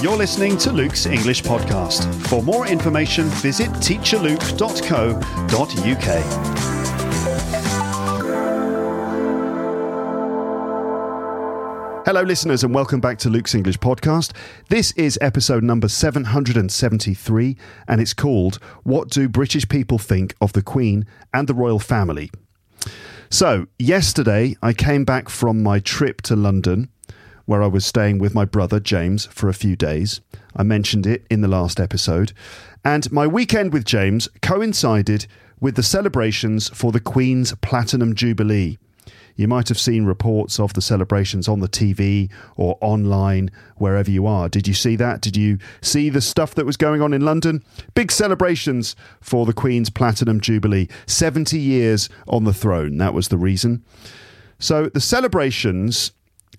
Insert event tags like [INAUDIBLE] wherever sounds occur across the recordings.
You're listening to Luke's English Podcast. For more information, visit teacherluke.co.uk. Hello, listeners, and welcome back to Luke's English Podcast. This is episode number 773, and it's called What Do British People Think of the Queen and the Royal Family? So, yesterday I came back from my trip to London, where I was staying with my brother James for a few days. I mentioned it in the last episode. And my weekend with James coincided with the celebrations for the Queen's Platinum Jubilee. You might have seen reports of the celebrations on the TV or online, wherever you are. Did you see that? Did you see the stuff that was going on in London? Big celebrations for the Queen's Platinum Jubilee. 70 years on the throne. That was the reason. So the celebrations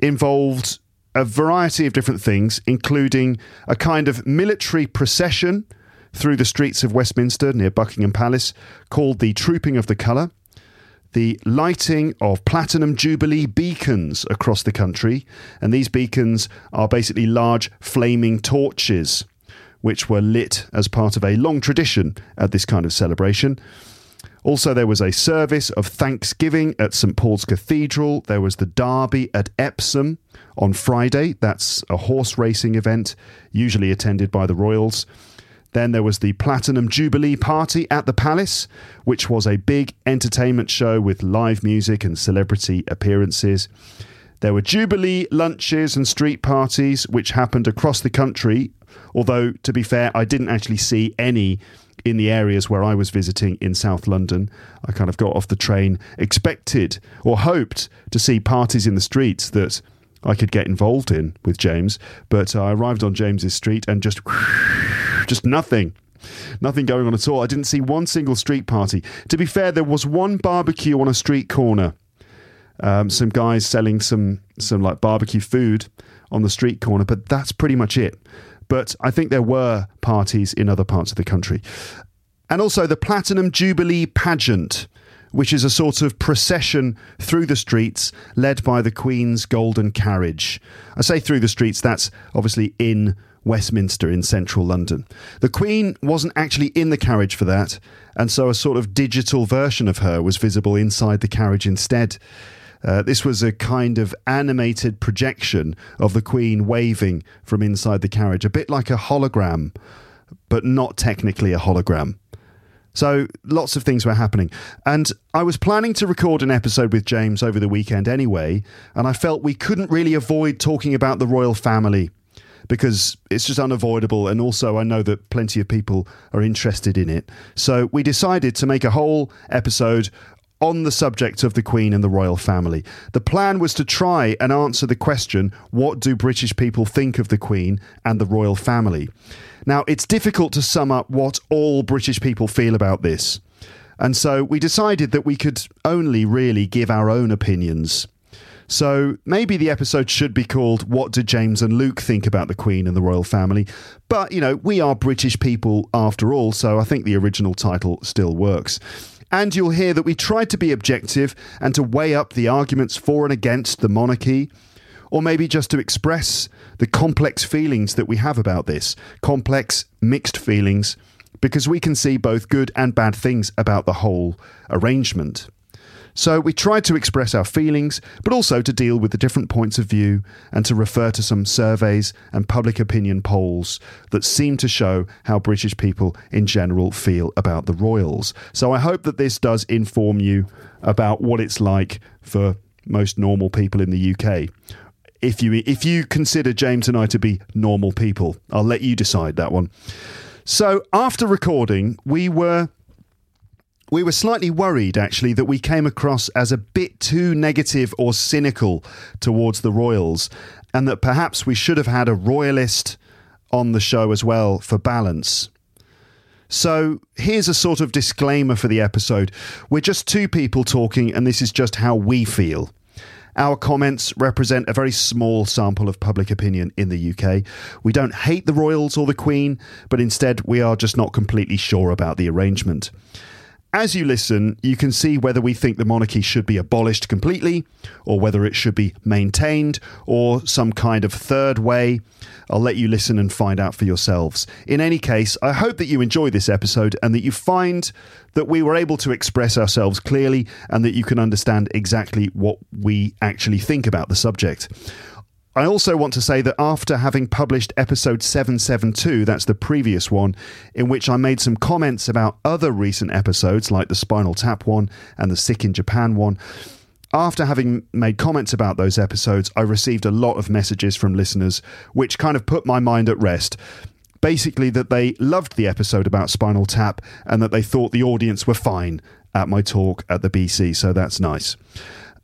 involved a variety of different things, including a kind of military procession through the streets of Westminster near Buckingham Palace called the Trooping of the Colour, the lighting of platinum jubilee beacons across the country, and these beacons are basically large flaming torches which were lit as part of a long tradition at this kind of celebration. Also, there was a service of Thanksgiving at St Paul's Cathedral. There was the Derby at Epsom on Friday. That's a horse racing event, usually attended by the Royals. Then there was the Platinum Jubilee Party at the Palace, which was a big entertainment show with live music and celebrity appearances. There were Jubilee lunches and street parties, which happened across the country. Although, to be fair, I didn't actually see any in the areas where I was visiting in South London. I kind of got off the train, expected or hoped to see parties in the streets that I could get involved in with James, but I arrived on James's street and just just nothing. Nothing going on at all. I didn't see one single street party. To be fair, there was one barbecue on a street corner. Um, some guys selling some some like barbecue food on the street corner, but that's pretty much it. But I think there were parties in other parts of the country. And also the Platinum Jubilee pageant, which is a sort of procession through the streets led by the Queen's Golden Carriage. I say through the streets, that's obviously in Westminster in central London. The Queen wasn't actually in the carriage for that, and so a sort of digital version of her was visible inside the carriage instead. Uh, this was a kind of animated projection of the Queen waving from inside the carriage, a bit like a hologram, but not technically a hologram. So lots of things were happening. And I was planning to record an episode with James over the weekend anyway, and I felt we couldn't really avoid talking about the royal family because it's just unavoidable. And also, I know that plenty of people are interested in it. So we decided to make a whole episode on the subject of the Queen and the royal family. The plan was to try and answer the question what do British people think of the Queen and the royal family? Now, it's difficult to sum up what all British people feel about this. And so we decided that we could only really give our own opinions. So maybe the episode should be called What Do James and Luke Think About the Queen and the Royal Family? But, you know, we are British people after all, so I think the original title still works. And you'll hear that we tried to be objective and to weigh up the arguments for and against the monarchy, or maybe just to express the complex feelings that we have about this complex, mixed feelings, because we can see both good and bad things about the whole arrangement. So we tried to express our feelings, but also to deal with the different points of view and to refer to some surveys and public opinion polls that seem to show how British people in general feel about the royals. So I hope that this does inform you about what it's like for most normal people in the UK. If you if you consider James and I to be normal people, I'll let you decide that one. So after recording, we were we were slightly worried actually that we came across as a bit too negative or cynical towards the royals, and that perhaps we should have had a royalist on the show as well for balance. So here's a sort of disclaimer for the episode. We're just two people talking, and this is just how we feel. Our comments represent a very small sample of public opinion in the UK. We don't hate the royals or the Queen, but instead we are just not completely sure about the arrangement. As you listen, you can see whether we think the monarchy should be abolished completely, or whether it should be maintained, or some kind of third way. I'll let you listen and find out for yourselves. In any case, I hope that you enjoy this episode and that you find that we were able to express ourselves clearly and that you can understand exactly what we actually think about the subject. I also want to say that after having published episode 772, that's the previous one, in which I made some comments about other recent episodes like the Spinal Tap one and the Sick in Japan one, after having made comments about those episodes, I received a lot of messages from listeners, which kind of put my mind at rest. Basically, that they loved the episode about Spinal Tap and that they thought the audience were fine at my talk at the BC, so that's nice.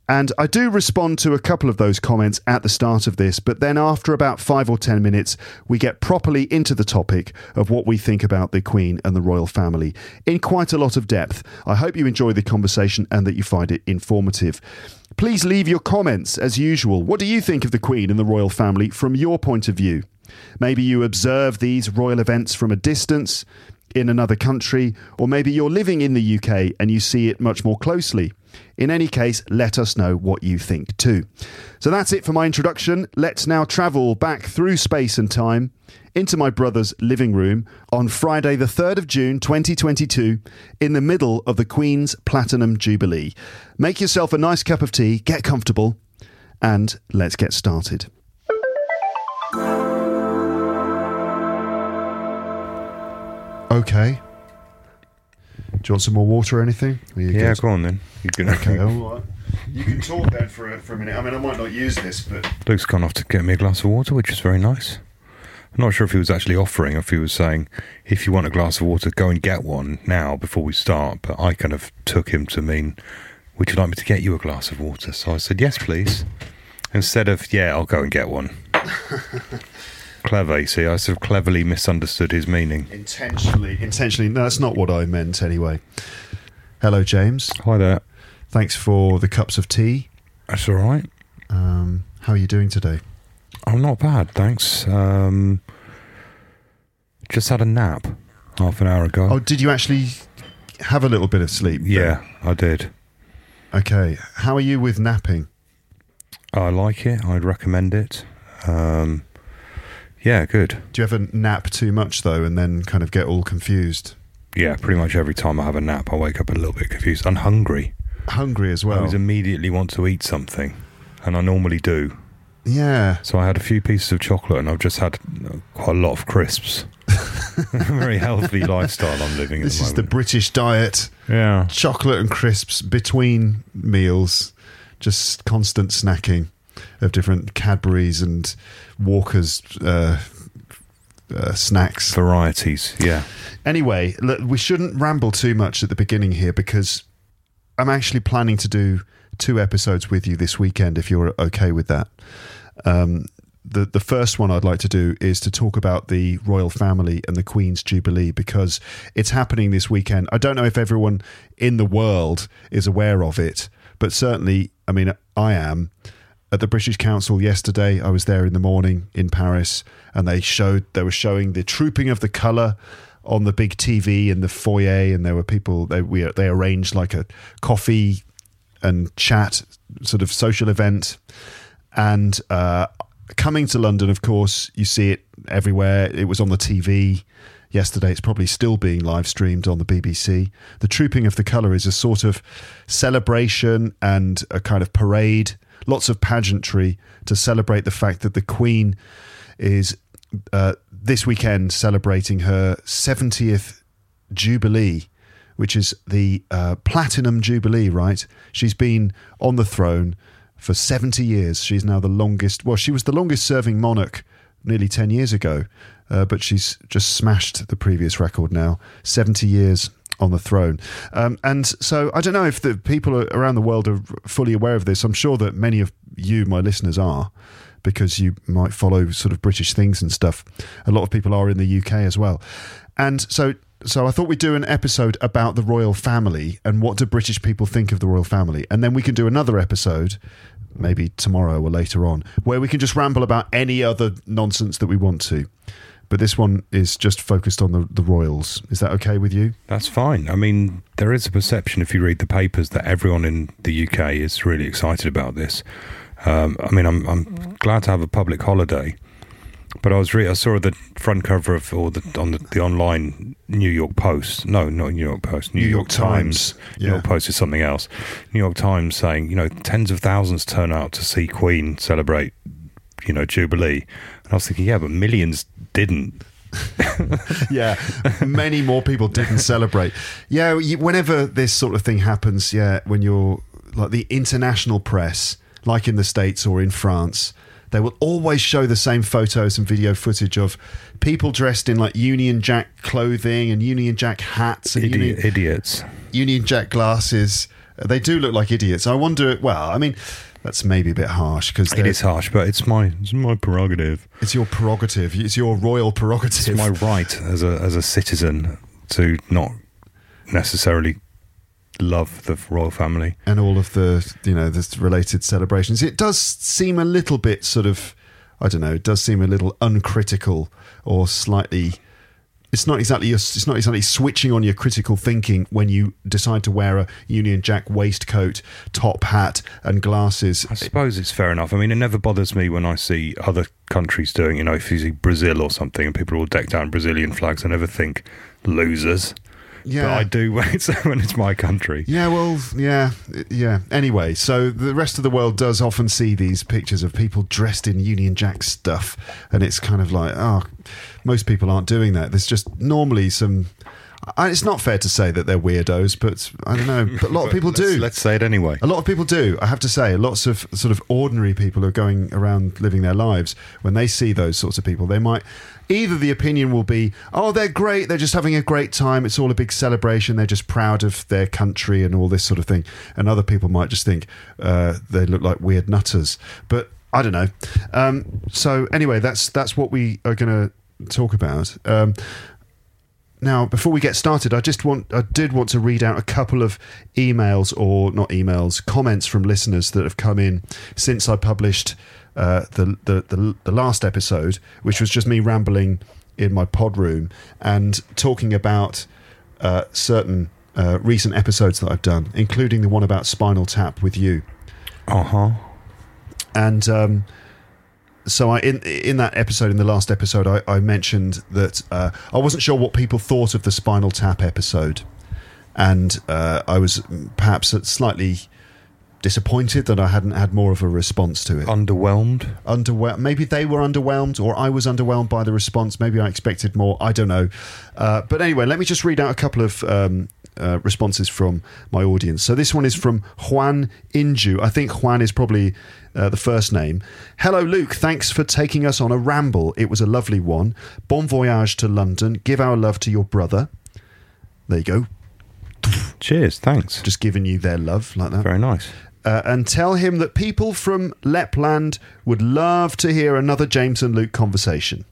And I do respond to a couple of those comments at the start of this, but then after about five or ten minutes, we get properly into the topic of what we think about the Queen and the royal family in quite a lot of depth. I hope you enjoy the conversation and that you find it informative. Please leave your comments as usual. What do you think of the Queen and the royal family from your point of view? Maybe you observe these royal events from a distance in another country, or maybe you're living in the UK and you see it much more closely. In any case, let us know what you think too. So that's it for my introduction. Let's now travel back through space and time into my brother's living room on Friday, the 3rd of June 2022, in the middle of the Queen's Platinum Jubilee. Make yourself a nice cup of tea, get comfortable, and let's get started. Okay. Do you want some more water or anything? Are you Yeah, good? go on then. You can, Okay, all right. You can talk then for a, for a minute. I mean, I might not use this, but Luke's gone off to get me a glass of water, which is very nice. I'm not sure if he was actually offering, if he was saying, if you want a glass of water, go and get one now before we start. But I kind of took him to mean, would you like me to get you a glass of water? So I said, yes, please. Instead of, yeah, I'll go and get one. [LAUGHS] Clever, you see. I sort of cleverly misunderstood his meaning. intentionally, intentionally, no, that's not what I meant anyway. Hello, James. Hi there. Thanks for the cups of tea. That's all right. Um, how are you doing today? I'm not bad, thanks. Um, just had a nap half an hour ago. Oh, did you actually have a little bit of sleep? then? yeah, I did. Okay. How are you with napping? I like it. I'd recommend it. Um, yeah, good. Do you ever nap too much though, and then kind of get all confused? Yeah, pretty much every time I have a nap, I wake up a little bit confused and hungry. Hungry as well. I well. always immediately want to eat something, and I normally do. yeah. So I had a few pieces of chocolate, and I've just had uh, quite a lot of crisps. [LAUGHS] Very healthy [LAUGHS] lifestyle I'm living This at is the the moment. British diet: yeah, chocolate and crisps between meals, just constant snacking of different Cadbury's and Walker's uh, uh, snacks. varieties. Yeah, Anyway, look, we shouldn't ramble too much at the beginning here because I'm actually planning to do two episodes with you this weekend if you're okay with that. Um, the the first one I'd like to do is to talk about the royal family and the Queen's Jubilee because it's happening this weekend. I don't know if everyone in the world is aware of it, but certainly, I mean, I am. At the British Council yesterday, I was there in the morning in Paris, and they showed they were showing the trooping of the colour on the big TV in the foyer, and there were people. They we they arranged like a coffee and chat sort of social event, and uh, coming to London, of course, you see it everywhere. It was on the TV yesterday. It's probably still being live streamed on the BBC. The Trooping of the Colour is a sort of celebration and a kind of parade, lots of pageantry to celebrate the fact that the Queen is uh, this weekend celebrating her 70th Jubilee. Which is the uh, Platinum Jubilee, right? She's been on the throne for 70 years. She's now the longest, well, she was the longest serving monarch nearly 10 years ago, uh, but she's just smashed the previous record now 70 years on the throne. Um, and so I don't know if the people around the world are fully aware of this. I'm sure that many of you, my listeners, are because you might follow sort of British things and stuff. A lot of people are in the UK as well. And so so I thought we'd do an episode about the royal family and what do British people think of the royal family. And then we can do another episode maybe tomorrow or later on where we can just ramble about any other nonsense that we want to. But this one is just focused on the, the royals. Is that okay with you? That's fine. I mean, there is a perception if you read the papers that everyone in the UK is really excited about this. Um, I mean, I'm, I'm glad to have a public holiday but I was re- I saw the front cover of or the on the, the online New York Post. No, not New York Post. New, New York, York Times. Times. Yeah. New York Post is something else. New York Times saying you know tens of thousands turn out to see Queen celebrate you know Jubilee, and I was thinking yeah, but millions didn't. [LAUGHS] yeah, many more people didn't celebrate. Yeah, you, whenever this sort of thing happens, yeah, when you're like the international press, like in the States or in France, they will always show the same photos and video footage of people dressed in like Union Jack clothing and Union Jack hats and Union, idiots. Union Jack glasses. They do look like idiots. I wonder. Well, I mean, that's maybe a bit harsh because It is harsh, but it's my it's my prerogative. it's your prerogative. It's your royal prerogative. It's my right as a as a citizen to not necessarily love the royal family. and all of the you know the related celebrations. It does seem a little bit sort of I don't know. It does seem a little uncritical or slightly. It's not exactly your, it's not exactly switching on your critical thinking when you decide to wear a Union Jack waistcoat, top hat, and glasses. I suppose it's fair enough. I mean, it never bothers me when I see other countries doing, you know, if you see Brazil or something and people are all decked out in Brazilian flags, I never think losers. Yeah, But I do [LAUGHS] when it's, when it's my country. Yeah, well, yeah, yeah. Anyway, so the rest of the world does often see these pictures of people dressed in Union Jack stuff, and it's kind of like, oh, most people aren't doing that. There's just normally some. I, it's not fair to say that they're weirdos, but I don't know. But a lot of [LAUGHS] people let's- do. Let's say it anyway. A lot of people do. I have to say, lots of sort of ordinary people who are going around living their lives. When they see those sorts of people, they might either the opinion will be, "Oh, they're great. They're just having a great time. It's all a big celebration. They're just proud of their country and all this sort of thing." And other people might just think uh, they look like weird nutters. But I don't know. Um, so anyway, that's that's what we are going to talk about. Um, now, before we get started, I just want I did want to read out a couple of emails or not emails, comments from listeners that have come in since I published uh, the, the the the last episode, which was just me rambling in my pod room and talking about uh, certain uh, recent episodes that I've done, including the one about Spinal Tap with you Uh huh. and um, so I in in that episode, in the last episode, I, I mentioned that uh, I wasn't sure what people thought of the Spinal Tap episode, and uh, I was perhaps slightly disappointed that I hadn't had more of a response to it. Underwhelmed. Underwhelmed. Maybe they were underwhelmed, or I was underwhelmed by the response. Maybe I expected more. I don't know. Uh, but anyway, let me just read out a couple of um, uh, responses from my audience. So this one is from Juan Inju. I think Juan is probably uh, the first name. Hello, Luke. Thanks for taking us on a ramble. It was a lovely one. Bon voyage to London. Give our love to your brother. There you go. Cheers. Thanks. Just giving you their love like that. Very nice. uh, and tell him that people from Lapland would love to hear another James and Luke conversation.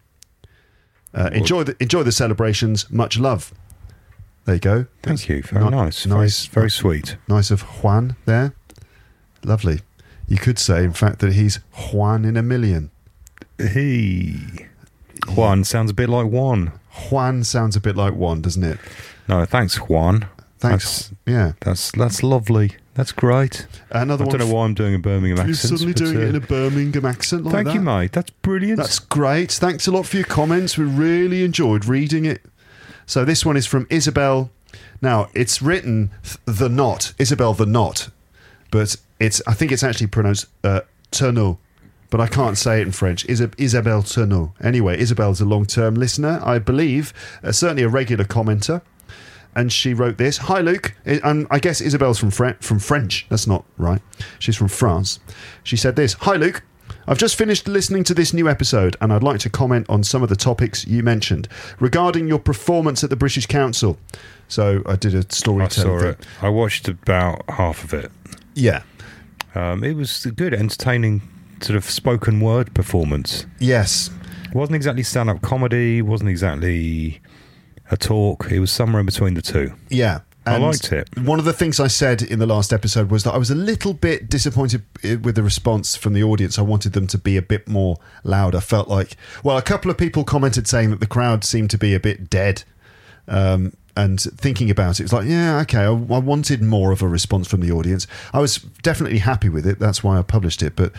Uh, enjoy the enjoy the celebrations. Much love. There you go. Thank you. Very Ni- nice. nice. Very, very sweet. Nice of Juan there. Lovely. You could say, in fact, that he's Juan in a million. He. Juan sounds a bit like Juan. Juan sounds a bit like one, doesn't it? No, thanks, Juan. Thanks. yeah. That's that's lovely. That's great. Another I don't know why I'm doing a Birmingham accent. You're suddenly but, doing it in uh, a Birmingham accent like Thank that. you, mate. That's brilliant. That's great. Thanks a lot for your comments. We really enjoyed reading it. So this one is from Isabel. Now it's written th- the not Isabel the not, but it's I think it's actually pronounced uh, Turnot, but I can't say it in French. Is Isabel Turnot. Anyway, Isabel's a long term listener, I believe, uh, certainly a regular commenter. And she wrote this Hi, Luke. I- And I guess Isabelle's from, Fre- from French. That's not right. She's from France. She said this Hi, Luke. I've just finished listening to this new episode and I'd like to comment on some of the topics you mentioned regarding your performance at the British Council. So I did a I saw storytelling thing. it. I watched about half of it. Yeah. Um, it was a good, entertaining sort of spoken word performance. Yes. It wasn't exactly stand up comedy, wasn't exactly a talk. It was somewhere in between the two. Yeah. I liked it. One of the things I said in the last episode was that I was a little bit disappointed with the response from the audience. I wanted them to be a bit more loud. I felt like, well, a couple of people commented saying that the crowd seemed to be a bit dead. Um, and thinking about it, it's like, yeah, okay, I, I wanted more of a response from the audience. I was definitely happy with it. That's why I published it. But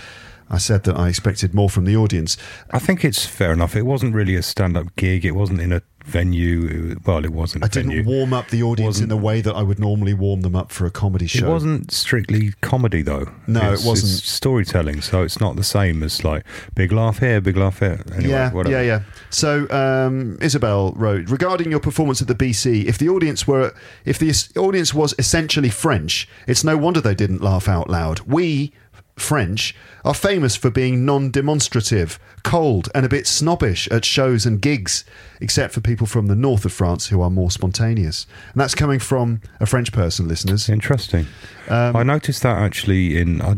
I said that I expected more from the audience. I think it's fair enough. It wasn't really a stand up gig, it wasn't in a venue. Well, it wasn't a I didn't venue. warm up the audience in the way that I would normally warm them up for a comedy show. It wasn't strictly comedy though. No, it wasn't. It's storytelling, so it's not the same as like big laugh here, big laugh here. Anyway, yeah, whatever. yeah, yeah. So um, Isabel wrote regarding your performance at the BC. If the audience were, if the audience was essentially French, it's no wonder they didn't laugh out loud. We French are famous for being non-demonstrative, cold, and a bit snobbish at shows and gigs, except for people from the north of France who are more spontaneous. And that's coming from a French person, listeners. Interesting. Um, I noticed that actually in. I,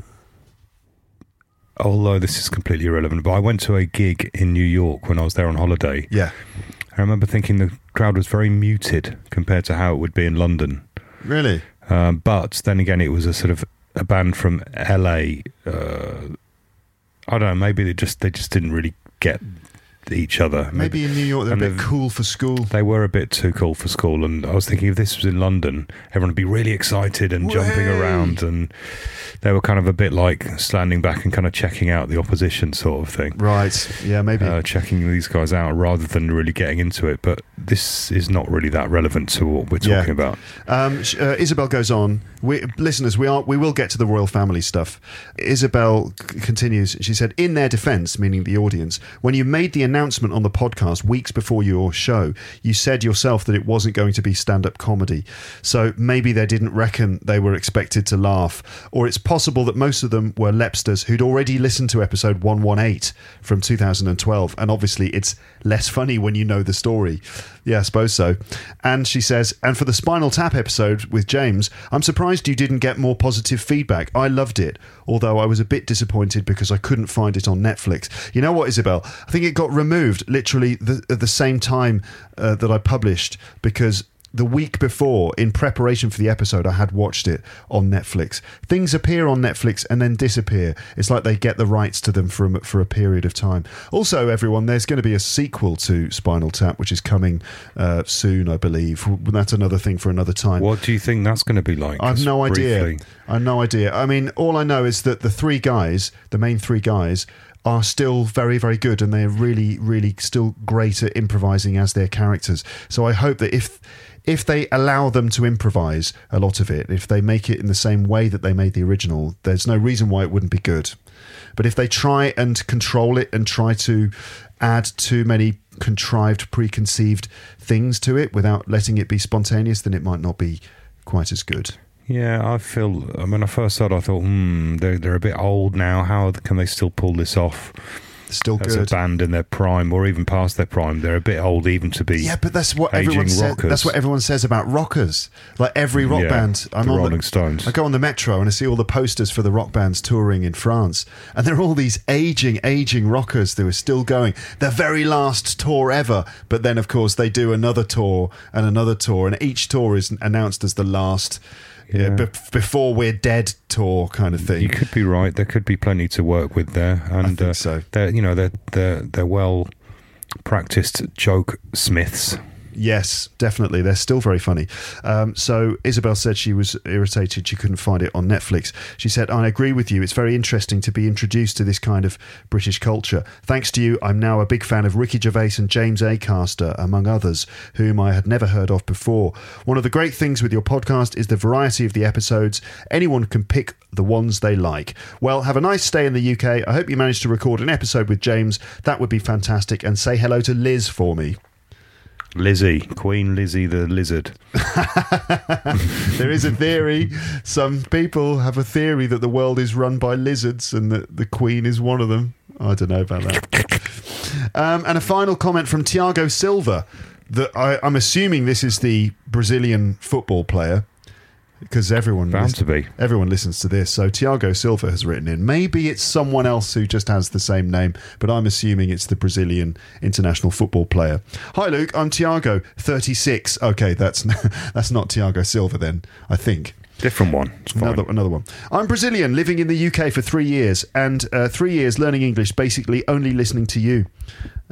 although this is completely irrelevant, but I went to a gig in New York when I was there on holiday. yeah, I remember thinking the crowd was very muted compared to how it would be in London. really. Um, but then again, it was a sort of a band from LA. Uh, I don't know. Maybe they just they just didn't really get each other. Maybe in New York they're a bit cool for school. They were a bit too cool for school, and I was thinking if this was in London, everyone would be really excited and jumping around, and they were kind of a bit like standing back and kind of checking out the opposition sort of thing, Right. Yeah, maybe. uh, checking these guys out rather than really getting into it. But this is not really that relevant to what we're Yeah. talking about. Um, uh, Isabel goes on. We, listeners, we are we will get to the royal family stuff. Isabel c- continues. She said, "In their defence, meaning the audience, when you made the announcement on the podcast weeks before your show, you said yourself that it wasn't going to be stand-up comedy. So maybe they didn't reckon they were expected to laugh, or it's possible that most of them were lepsters who'd already listened to episode one one eight from two thousand and twelve, and obviously it's less funny when you know the story. Yeah, I suppose so. And she says, and for the Spinal Tap episode with James, I'm surprised you didn't get more positive feedback. I loved it, although I was a bit disappointed because I couldn't find it on Netflix. You know what, Isabel? I think it got removed literally the, at the same time uh, that I published because the week before, in preparation for the episode, I had watched it on Netflix. Things appear on Netflix and then disappear. It's like they get the rights to them for a, for a period of time. Also, everyone, there's going to be a sequel to Spinal Tap, which is coming uh, soon, I believe. That's another thing for another time. What do you think that's going to be like? I have no idea. briefly. I have no idea. I mean, all I know is that the three guys, the main three guys, are still very, very good, and they're really, really still great at improvising as their characters. So I hope that if if they allow them to improvise a lot of it, if they make it in the same way that they made the original, there's no reason why it wouldn't be good. But if they try and control it and try to add too many contrived, preconceived things to it without letting it be spontaneous, then it might not be quite as good. Yeah, I feel. When I first started, I thought, hmm, they're they're a bit old now. How can they still pull this off Still as a band in their prime, or even past their prime? They're a bit old even to be. Yeah, but that's what everyone says. rockers. That's what everyone says about rockers. Like every rock Yeah, band, I'm the on Rolling Stones. I go on the metro and I see all the posters for the rock bands touring in France, and there are all these aging, aging rockers that are still going. Their very last tour ever, but then of course they do another tour and another tour, and each tour is announced as the last. Yeah. Yeah. be- before we're dead tour kind of thing. You could be right. There could be plenty to work with there, and think uh, so. They're you know they're they're they're well practiced joke smiths. Yes, definitely. They're still very funny. Um, so Isabel said she was irritated she couldn't find it on Netflix. She said, I agree with you. It's very interesting to be introduced to this kind of British culture. Thanks to you, I'm now a big fan of Ricky Gervais and James Acaster, among others, whom I had never heard of before. One of the great things with your podcast is the variety of the episodes. Anyone can pick the ones they like. Well, have a nice stay in the UK. I hope you manage to record an episode with James. That would be fantastic. And say hello to Liz for me. Lizzie, Queen Lizzie the lizard. [LAUGHS] there is a theory. Some people have a theory that the world is run by lizards and that the queen is one of them. I don't know about that. Um, and a final comment from Tiago Silva that I, I'm assuming this is the Brazilian football player because everyone Bound lis- to be. everyone listens to this. So Tiago Silva has written in. Maybe it's someone else who just has the same name, but I'm assuming it's the Brazilian international football player. Hi Luke, I'm Tiago, 36. Okay, that's [LAUGHS] that's not Tiago Silva then. I think. Different one. Another, another one. I'm Brazilian, living in the UK for three years, and uh, three years learning English, basically only listening to you.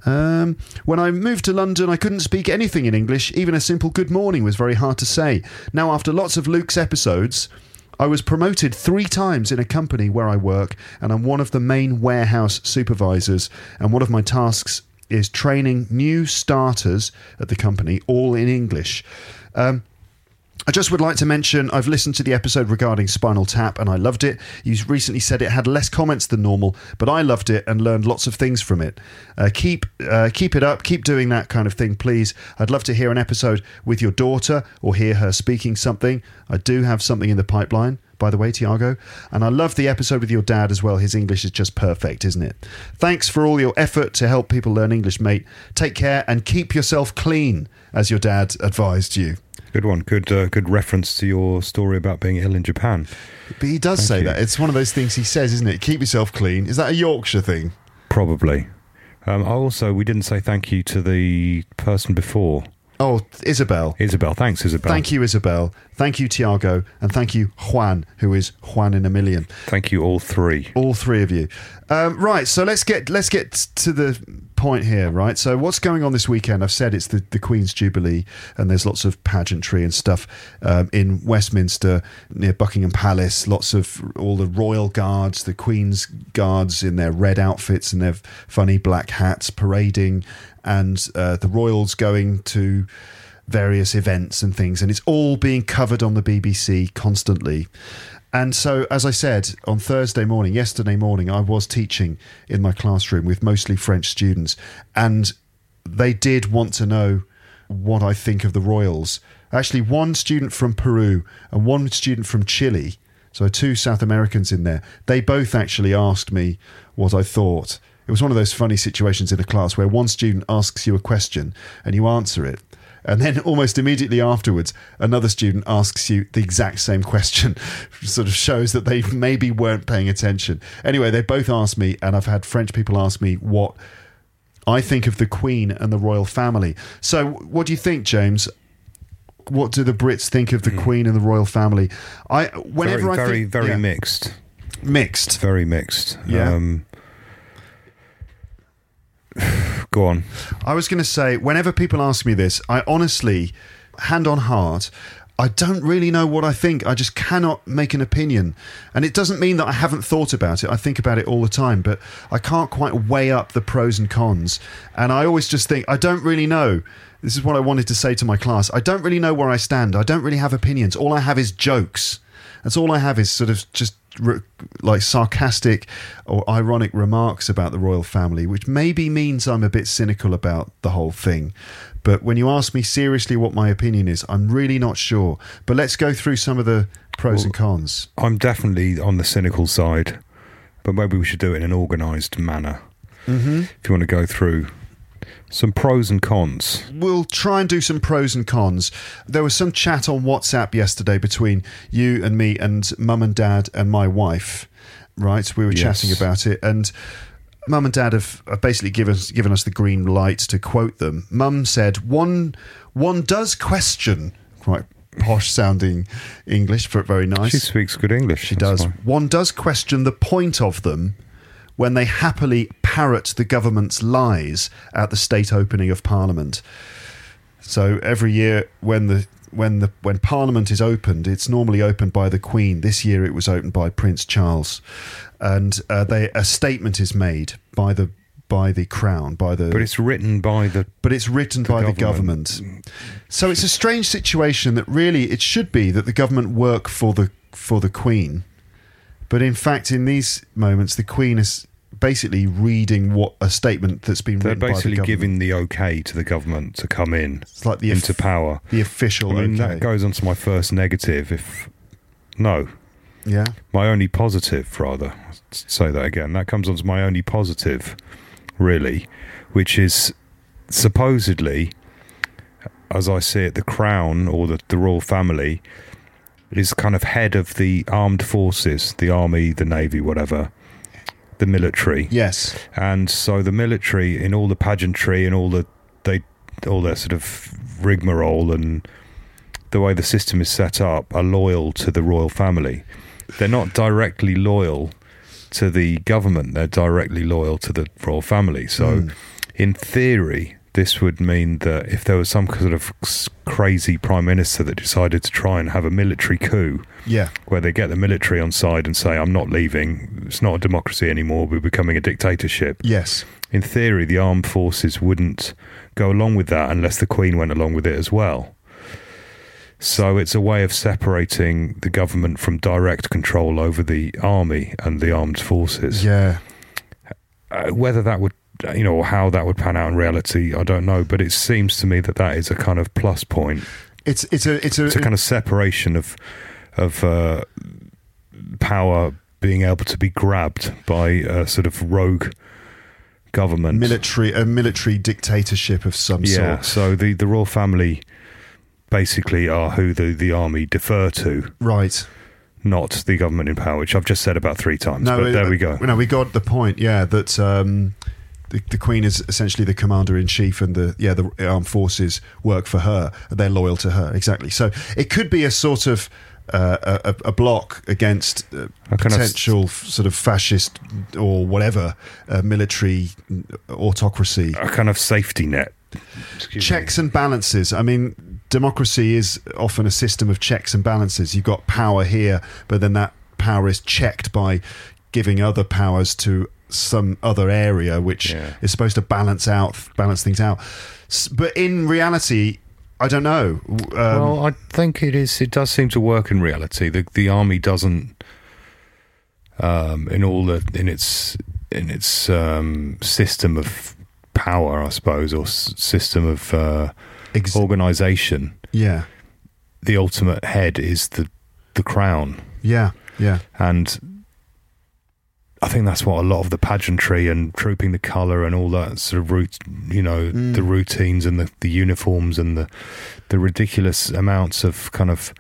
Um, when I moved to London, I couldn't speak anything in English. Even a simple good morning was very hard to say. Now, after lots of Luke's episodes, I was promoted three times in a company where I work, and I'm one of the main warehouse supervisors. And one of my tasks is training new starters at the company, all in English. Um, I just would like to mention I've listened to the episode regarding Spinal Tap and I loved it. You recently said it had less comments than normal, but I loved it and learned lots of things from it. Uh, keep uh, keep it up, keep doing that kind of thing, please. I'd love to hear an episode with your daughter or hear her speaking something. I do have something in the pipeline. By the way, Tiago, and I love the episode with your dad as well. His English is just perfect, isn't it? Thanks for all your effort to help people learn English, mate. Take care and keep yourself clean, as your dad advised you. Good one. Good uh, good reference to your story about being ill in Japan. But he does say you. that. It's one of those things he says, isn't it? Keep yourself clean. Is that a Yorkshire thing? Probably. Um, also, we didn't say thank you to the person before. Oh, Isabel. Isabel. Thanks, Isabel. Thank you, Isabel. Thank you, Tiago. And thank you, Juan, who is Juan in a million. Thank you, all three. All three of you. Um, right, so let's get let's get to the point here, right? So what's going on this weekend? I've said it's the, the Queen's Jubilee, and there's lots of pageantry and stuff um, in Westminster near Buckingham Palace. Lots of all the royal guards, the Queen's guards in their red outfits and their funny black hats parading, and uh, the royals going to various events and things, and it's all being covered on the BBC constantly. And so, as I said on Thursday morning, yesterday morning, I was teaching in my classroom with mostly French students, and they did want to know what I think of the Royals. Actually, one student from Peru and one student from Chile, so two South Americans in there, they both actually asked me what I thought. It was one of those funny situations in a class where one student asks you a question and you answer it. And then [LAUGHS] almost immediately afterwards, another student asks you the exact same question, [LAUGHS] sort of shows that they maybe weren't paying attention. Anyway, they both asked me, and I've had French people ask me what I think of the Queen and the royal family. So, what do you think, James? What do the Brits think of the Queen and the royal family? I whenever very, I very, think, very yeah, mixed. mixed. Very mixed. Yeah. Um, [SIGHS] go on. I was going to say, whenever people ask me this, I honestly, hand on heart, I don't really know what I think. I just cannot make an opinion. And it doesn't mean that I haven't thought about it. I think about it all the time, but I can't quite weigh up the pros and cons. And I always just think, I don't really know. This is what I wanted to say to my class. I don't really know where I stand. I don't really have opinions. All I have is jokes. That's all I have is sort of just re- like sarcastic or ironic remarks about the royal family, which maybe means I'm a bit cynical about the whole thing. But when you ask me seriously what my opinion is, I'm really not sure. But let's go through some of the pros and cons. I'm definitely on the cynical side, but maybe we should do it in an organised manner. Mm-hmm. If you want to go through some pros and cons. We'll try and do some pros and cons. There was some chat on WhatsApp yesterday between you and me and mum and dad and my wife, right? We were Yes. chatting about it and mum and dad have, have basically given us, given us the green light to quote them. Mum said, one, one does question, quite posh sounding English, but very nice. She speaks good English. She does. One does question the point of them when they happily parrot the government's lies at the state opening of Parliament. So every year when the when the when Parliament is opened, it's normally opened by the Queen. This year it was opened by Prince Charles, and uh, they a statement is made by the by the Crown by the But it's written by the. but it's written by the government. government. So it's a strange situation that really it should be that the government work for the for the Queen, but in fact, in these moments, the Queen is basically reading what a statement that's been They're written by the basically giving the okay to the government to come in it's like the into off- power. the official. I mean, okay. that goes on to my first negative. If no, Yeah. my only positive, rather, say that again. That comes on to my only positive, really, which is supposedly, as I see it, the crown or the, the royal family is kind of head of the armed forces, the army, the navy, whatever, the military. Yes. And so the military, in all the pageantry and all the they, all their sort of rigmarole and the way the system is set up, are loyal to the royal family. They're not directly loyal to the government. They're directly loyal to the royal family. So, Mm. in theory, this would mean that if there was some sort of crazy prime minister that decided to try and have a military coup, Yeah. where they get the military on side and say, "I'm not leaving. It's not a democracy anymore. We're becoming a dictatorship." Yes. in theory, the armed forces wouldn't go along with that unless the Queen went along with it as well. So it's a way of separating the government from direct control over the army and the armed forces. Yeah. Uh, whether that would, you know, how that would pan out in reality, I don't know. But it seems to me that that is a kind of plus point. It's it's a it's a, It's a kind of separation of of uh, power being able to be grabbed by a sort of rogue government. military a military dictatorship of some Yeah. sort. So the the royal family basically are who the the army defer to, Right. not the government in power, which I've just said about three times. but it- there we go. No, we got the point. Yeah, that um, the, the Queen is essentially the commander in chief, and the yeah the armed forces work for her. They're loyal to her. Exactly. So it could be a sort of. Uh, a, a block against uh, A kind of- potential f- sort of fascist or whatever uh, military autocracy. A kind of safety net. Excuse me. checks and balances. I mean, democracy is often a system of checks and balances. You've got power here, but then that power is checked by giving other powers to some other area, which Yeah. is supposed to balance out, balance things out. But in reality, I don't know. Um, well, I think it is. It does seem to work in reality. The the army doesn't, um, in all the in its in its um, system of power, I suppose, or s- system of uh, ex- organization. yeah, The ultimate head is the the crown. yeah, yeah, and I think that's what a lot of the pageantry and trooping the colour and all that sort of route, you know, Mm. the routines and the, the uniforms and the the ridiculous amounts of kind of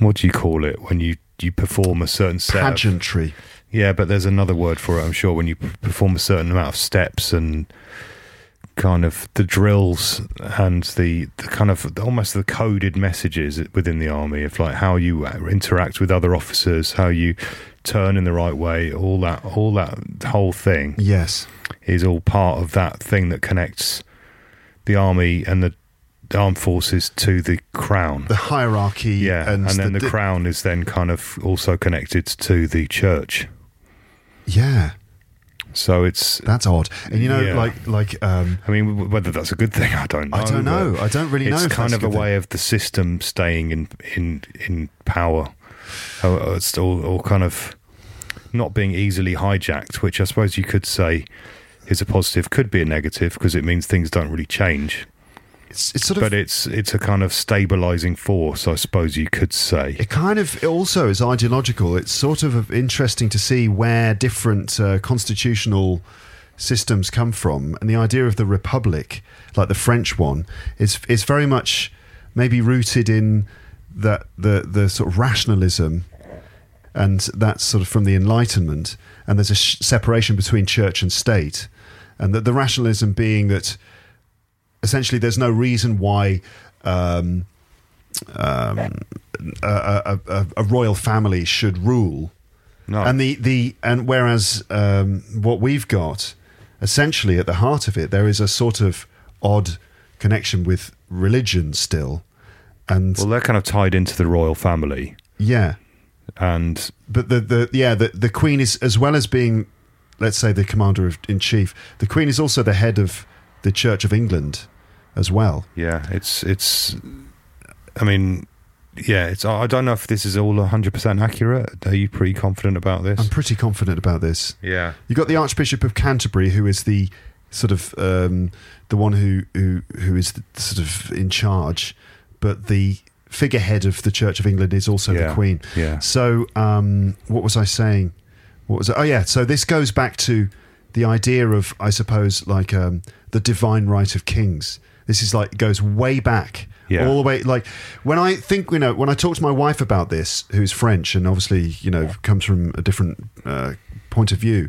what do you call it when you you perform a certain set of- pageantry. yeah, but there's another word for it. I'm sure when you perform a certain amount of steps and kind of the drills and the, the kind of almost the coded messages within the army of like how you uh, interact with other officers, how you turn in the right way, all that, all that whole thing Yes, is all part of that thing that connects the army and the armed forces to the crown. the hierarchy. Yeah, and, then the, the- crown is then kind of also connected to the church. Yeah, So it's that's odd. And you know, Yeah. like like um, I mean, whether that's a good thing, I don't know. I don't know. I don't really know. It's kind of a thing. way of the system staying in in in power, or, or, it's- or, or kind of not being easily hijacked. Which I suppose you could say is a positive, could be a negative because it means things don't really change. It's, it's sort of But it's it's a kind of stabilizing force, I suppose you could say. It kind of also is ideological. It's sort of interesting to see where different uh, constitutional systems come from, and the idea of the republic, like the French one, is is very much maybe rooted in that the the sort of rationalism, and that's sort of from the Enlightenment, and there's a sh- separation between church and state, and that the rationalism being that essentially there's no reason why. Um, um, a, a, a, royal family should rule, No, and the, the and whereas um, what we've got essentially at the heart of it, there is a sort of odd connection with religion still, and well, they're kind of tied into the royal family, yeah, and but the the yeah the the queen is as well as being, let's say, the commander of, in chief. The queen is also the head of the Church of England as well. Yeah, it's it's. I mean, yeah, it's. I don't know if this is all hundred percent accurate. Are you pretty confident about this? I'm pretty confident about this. yeah, You got the Archbishop of Canterbury, who is the sort of um, the one who who who is the, sort of in charge, but the figurehead of the Church of England is also the Queen. yeah. So, um, what was I saying? What was it? Oh, yeah. So this goes back to the idea of, I suppose, like um, the divine right of kings. This is like goes way back, Yeah. all the way. Like when I think, you know, when I talk to my wife about this, who's French and obviously, you know, comes from a different uh, point of view.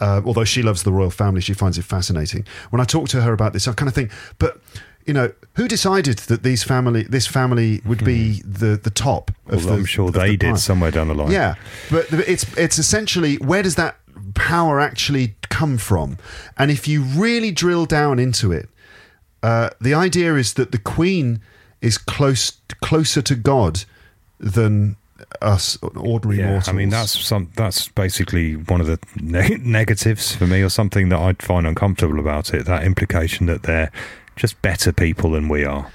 Uh, although she loves the royal family, she finds it fascinating. When I talk to her about this, I kind of think, but you know, who decided that these family, this family, would be the the top? Of Hmm. Well, the, I'm sure of the they did somewhere down the line. Yeah, but it's it's essentially where does that power actually come from? And if you really drill down into it, uh, the idea is that the Queen is close closer to God than us ordinary Yeah, mortals. I mean that's some that's basically one of the [LAUGHS] ne- negatives for me, or something that I'd find uncomfortable about it. That implication that they're just better people than we are.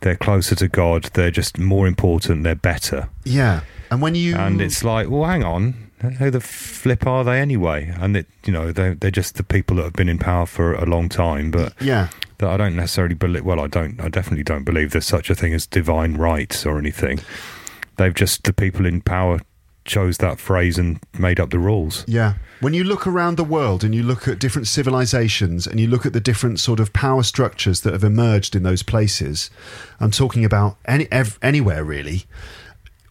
They're closer to God. They're just more important. They're better. yeah. And when you And it's like, well, hang on, who the flip are they anyway? And it, you know, they're they're just the people that have been in power for a long time, but yeah that I don't necessarily believe. Well, I don't. I definitely don't believe there's such a thing as divine rights or anything. They've just the people in power chose that phrase and made up the rules. Yeah. When you look around the world and you look at different civilizations and you look at the different sort of power structures that have emerged in those places, I'm talking about any, ev- anywhere really.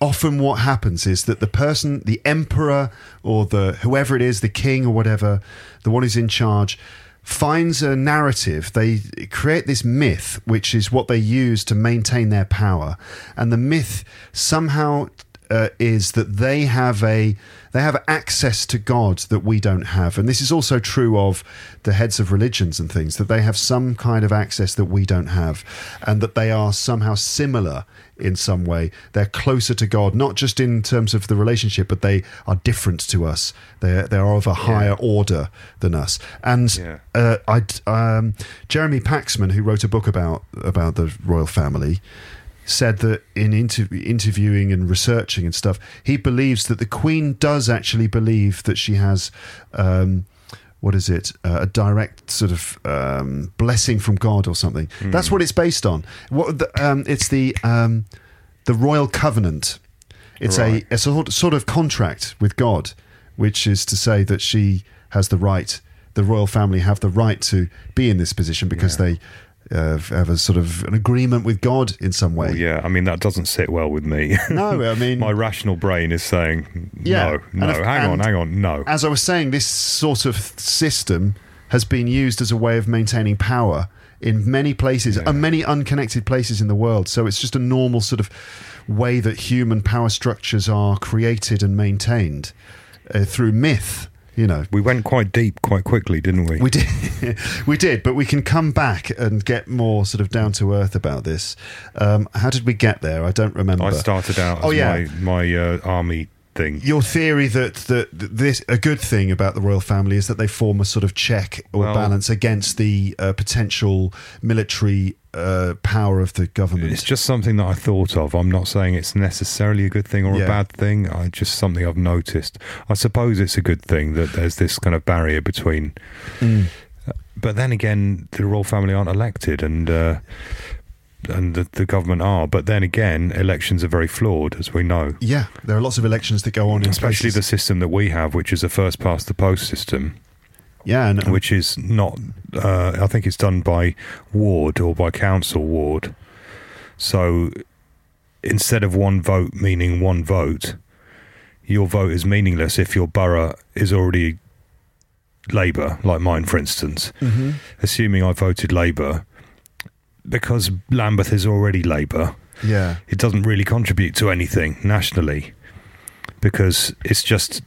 Often, what happens is that the person, the emperor or the whoever it is, the king or whatever, the one who's in charge, finds a narrative. They create this myth, which is what they use to maintain their power, and the myth somehow uh, is that they have a they have access to God that we don't have, and this is also true of the heads of religions and things that they have some kind of access that we don't have, and that they are somehow similar in some way. They're closer to God, not just in terms of the relationship, but they are different to us. They they are of a higher order than us. And Yeah. uh, I um, Jeremy Paxman, who wrote a book about about the royal family, said that in inter- interviewing and researching and stuff, he believes that the Queen does actually believe that she has. Um, what is it? Uh, a direct sort of um, blessing from God or something. That's what it's based on. What the, um, it's the um, the royal covenant. It's Right. a, a sort sort of contract with God, which is to say that she has the right. The royal family have the right to be in this position because Yeah. they uh, have a sort of an agreement with God in some way. Well, yeah, I mean that doesn't sit well with me. [LAUGHS] No, I mean, My rational brain is saying Yeah, no, no. if- hang on, hang on, no. as I was saying, this sort of system has been used as a way of maintaining power in many places Yeah. and many unconnected places in the world. So it's just a normal sort of way that human power structures are created and maintained uh, through myth. You know, we went quite deep quite quickly, didn't we? we did, [LAUGHS] we did, but we can come back and get more sort of down to earth about this. Um, how did we get there? I don't remember. I started out as Oh, yeah. my my uh, army thing. your theory that that this a good thing about the royal family is that they form a sort of check or Well- balance against the uh, potential military uh, power of the government. It's just something that I thought of. I'm not saying it's necessarily a good thing or Yeah. a bad thing. I just something I've noticed. I suppose it's a good thing that there's this kind of barrier between. Mm. But then again, the royal family aren't elected, and uh, and the, the government are. But then again, elections are very flawed, as we know. yeah, there are lots of elections that go on, in Especially the system that we have, which is a first past the post system, yeah, and which is not. Uh, I think it's done by ward or by council ward. So instead of one vote meaning one vote, your vote is meaningless if your borough is already Labour, like mine, for instance. Mhm. Assuming I voted Labour, because Lambeth is already Labour, yeah, it doesn't really contribute to anything nationally because it's just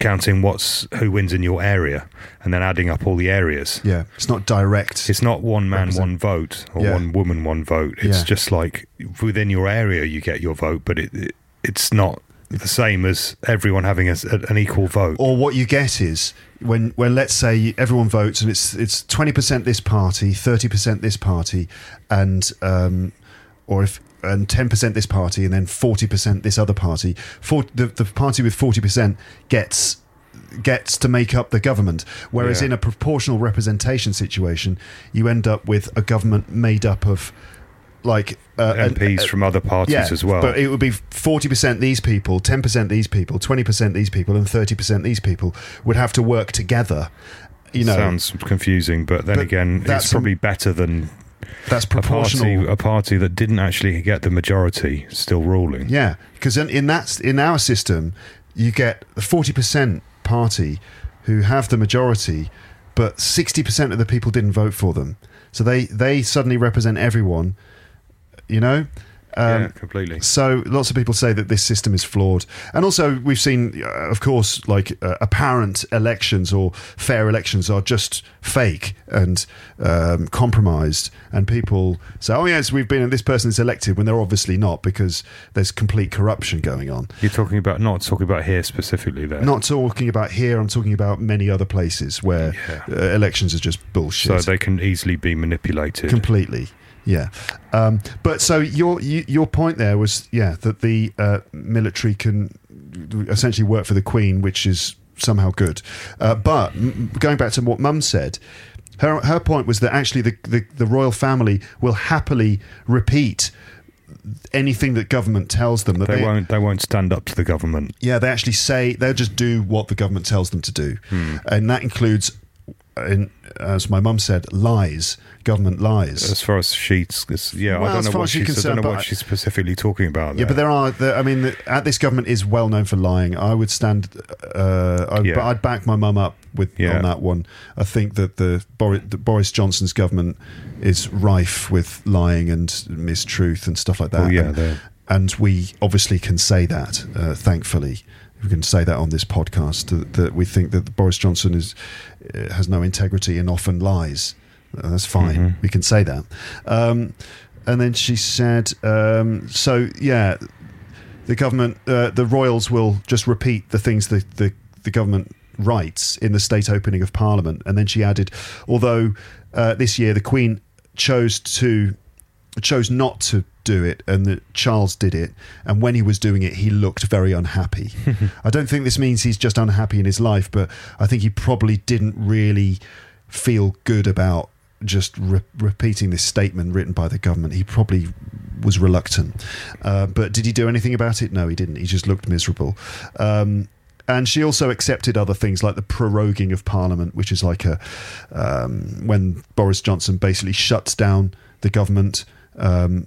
counting what's who wins in your area and then adding up all the areas. yeah, it's not direct. It's not one man, Represent- one vote, or Yeah. one woman, one vote. It's Yeah. just like within your area you get your vote, but it, it it's not the same as everyone having a, an equal vote. or what you get is when when let's say everyone votes and it's it's twenty percent this party, thirty percent this party, and um, or if and ten percent this party and then forty percent this other party. For the the party with forty percent gets gets to make up the government. Whereas Yeah. in a proportional representation situation, you end up with a government made up of like uh, MPs uh, from other parties yeah, as well. But it would be 40% these people, 10% these people, 20% these people, and 30% these people would have to work together. You know, Sounds confusing, but then But again, it's probably better than that's a party, proportional. a party that didn't actually get the majority still ruling. Yeah, because in, in that in our system, you get a forty percent party who have the majority, but sixty percent of the people didn't vote for them, so they they suddenly represent everyone. You know. Um, yeah, completely. So lots of people say that this system is flawed, and also we've seen, uh, of course, like uh, apparent elections or fair elections are just fake and um, compromised, and people say, "Oh yes, we've been and this person is elected," when they're obviously not because there's complete corruption going on. You're talking about not talking about here specifically there. Not talking about here, I'm talking about many other places where Yeah. uh, elections are just bullshit. so they can easily be manipulated. completely yeah um, but so your your point there was yeah that the uh, military can essentially work for the queen which is somehow good uh, but going back to what mum said her, her point was that actually the, the, the royal family will happily repeat anything that government tells them that they, won't. They won't stand up to the government. yeah, they actually say they'll just do what the government tells them to do, and that includes, in, as my mum said, lies, government lies. As far as she's, yeah, Well, I don't know what she's. I don't know what she's specifically talking about. yeah, but there. there are. There, I mean, the, uh, this government is well known for lying. I would stand. Uh, I, Yeah. but I'd back my mum up with Yeah. on that one. I think that the, Boris, the Boris Johnson's government is rife with lying and mistruth and stuff like that. Well, yeah, and, and we obviously can say that. Uh, thankfully, we can say that on this podcast that, that we think that Boris Johnson is uh, has no integrity and often lies. Uh, that's fine. Mm-hmm. We can say that. Um, and then she said, um, "So yeah, the government, uh, the royals will just repeat the things the, the the government writes in the state opening of Parliament." And then she added, "Although uh, this year the Queen chose to chose not to do it and that Charles did it and when he was doing it he looked very unhappy. [LAUGHS] I don't think this means he's just unhappy in his life but I think he probably didn't really feel good about just re- repeating this statement written by the government. He probably was reluctant. Uh, but did he do anything about it? No, he didn't. He just looked miserable. Um, and she also accepted other things like the proroguing of Parliament, which is like a um, when Boris Johnson basically shuts down the government, um,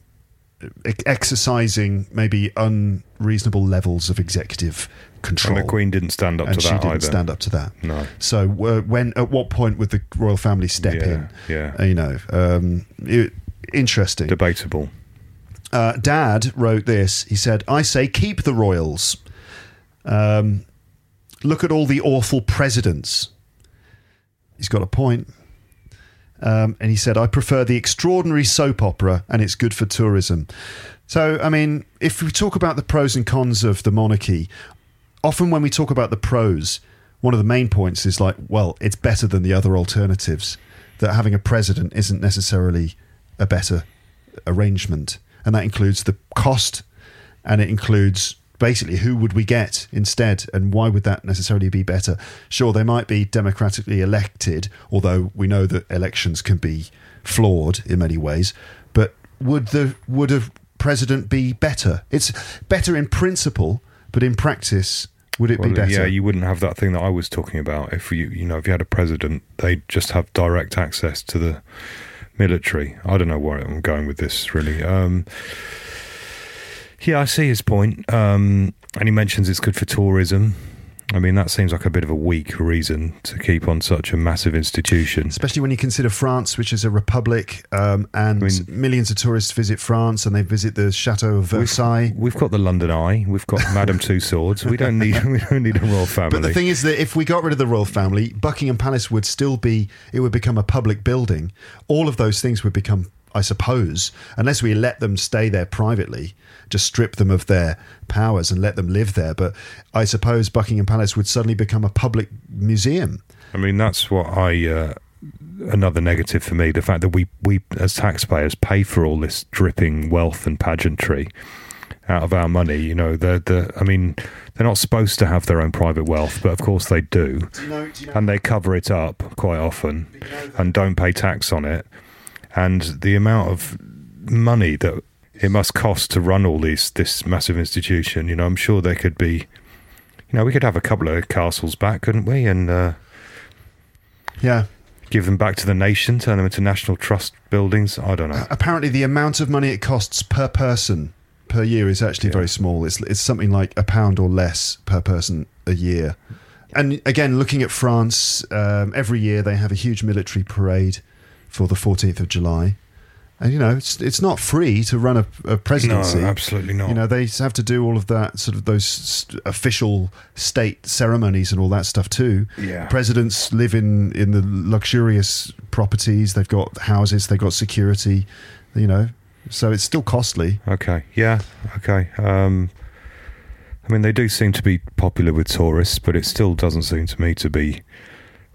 exercising maybe unreasonable levels of executive control. and the Queen didn't stand up And to that. she didn't either. stand up to that. No. So uh, when at what point would the royal family step Yeah, in? yeah. Uh, you know, um, it, interesting. Debatable. Uh, Dad wrote this. He said, "I say keep the royals. Um, look at all the awful presidents." He's got a point. Um, and he said, "I prefer the extraordinary soap opera, and it's good for tourism." So, I mean, if we talk about the pros and cons of the monarchy, often when we talk about the pros, one of the main points is like, well, it's better than the other alternatives. That having a president isn't necessarily a better arrangement, and that includes the cost, and it includes basically who would we get instead, and why would that necessarily be better? Sure, they might be democratically elected, although we know that elections can be flawed in many ways. But would the would a president be better? It's better in principle, but in practice, would it Well, be better? yeah, you wouldn't have that thing that I was talking about. If you, you know, if you had a president, they'd just have direct access to the military. I don't know where I'm going with this, really. Um, yeah, I see his point, um, and he mentions it's good for tourism. I mean, that seems like a bit of a weak reason to keep on such a massive institution. especially when you consider France, which is a republic, um, and I mean- millions of tourists visit France and they visit the Chateau of Versailles. We've got the London Eye. We've got Madame [LAUGHS] Tussauds. We don't need. We don't need a royal family. But the thing is that if we got rid of the royal family, Buckingham Palace would still be, it would become a public building. All of those things would become, I suppose, unless we let them stay there privately, just strip them of their powers and let them live there. But I suppose Buckingham Palace would suddenly become a public museum. I mean, that's what I. Uh, another negative for me: the fact that we, we as taxpayers pay for all this dripping wealth and pageantry out of our money. You know, the the. I mean, they're not supposed to have their own private wealth, but of course they do, Do you know, do you know and they cover it up quite often, and don't pay tax on it. And the amount of money that it must cost to run all these this massive institution. You know, I'm sure there could be, you know, we could have a couple of castles back, couldn't we? And uh, Yeah. give them back to the nation, turn them into national trust buildings. I don't know. Apparently, the amount of money it costs per person per year is actually Yeah. very small. It's it's something like a pound or less per person a year. And again, looking at France, um, every year they have a huge military parade for the 14th of July. And you know, it's it's not free to run a, a presidency. No, absolutely not. You know, they have to do all of that sort of those st- official state ceremonies and all that stuff too. Yeah. Presidents live in in the luxurious properties. They've got houses. They've got security. You know, so it's still costly. Okay. Yeah. Okay. Um, I mean, they do seem to be popular with tourists, but it still doesn't seem to me to be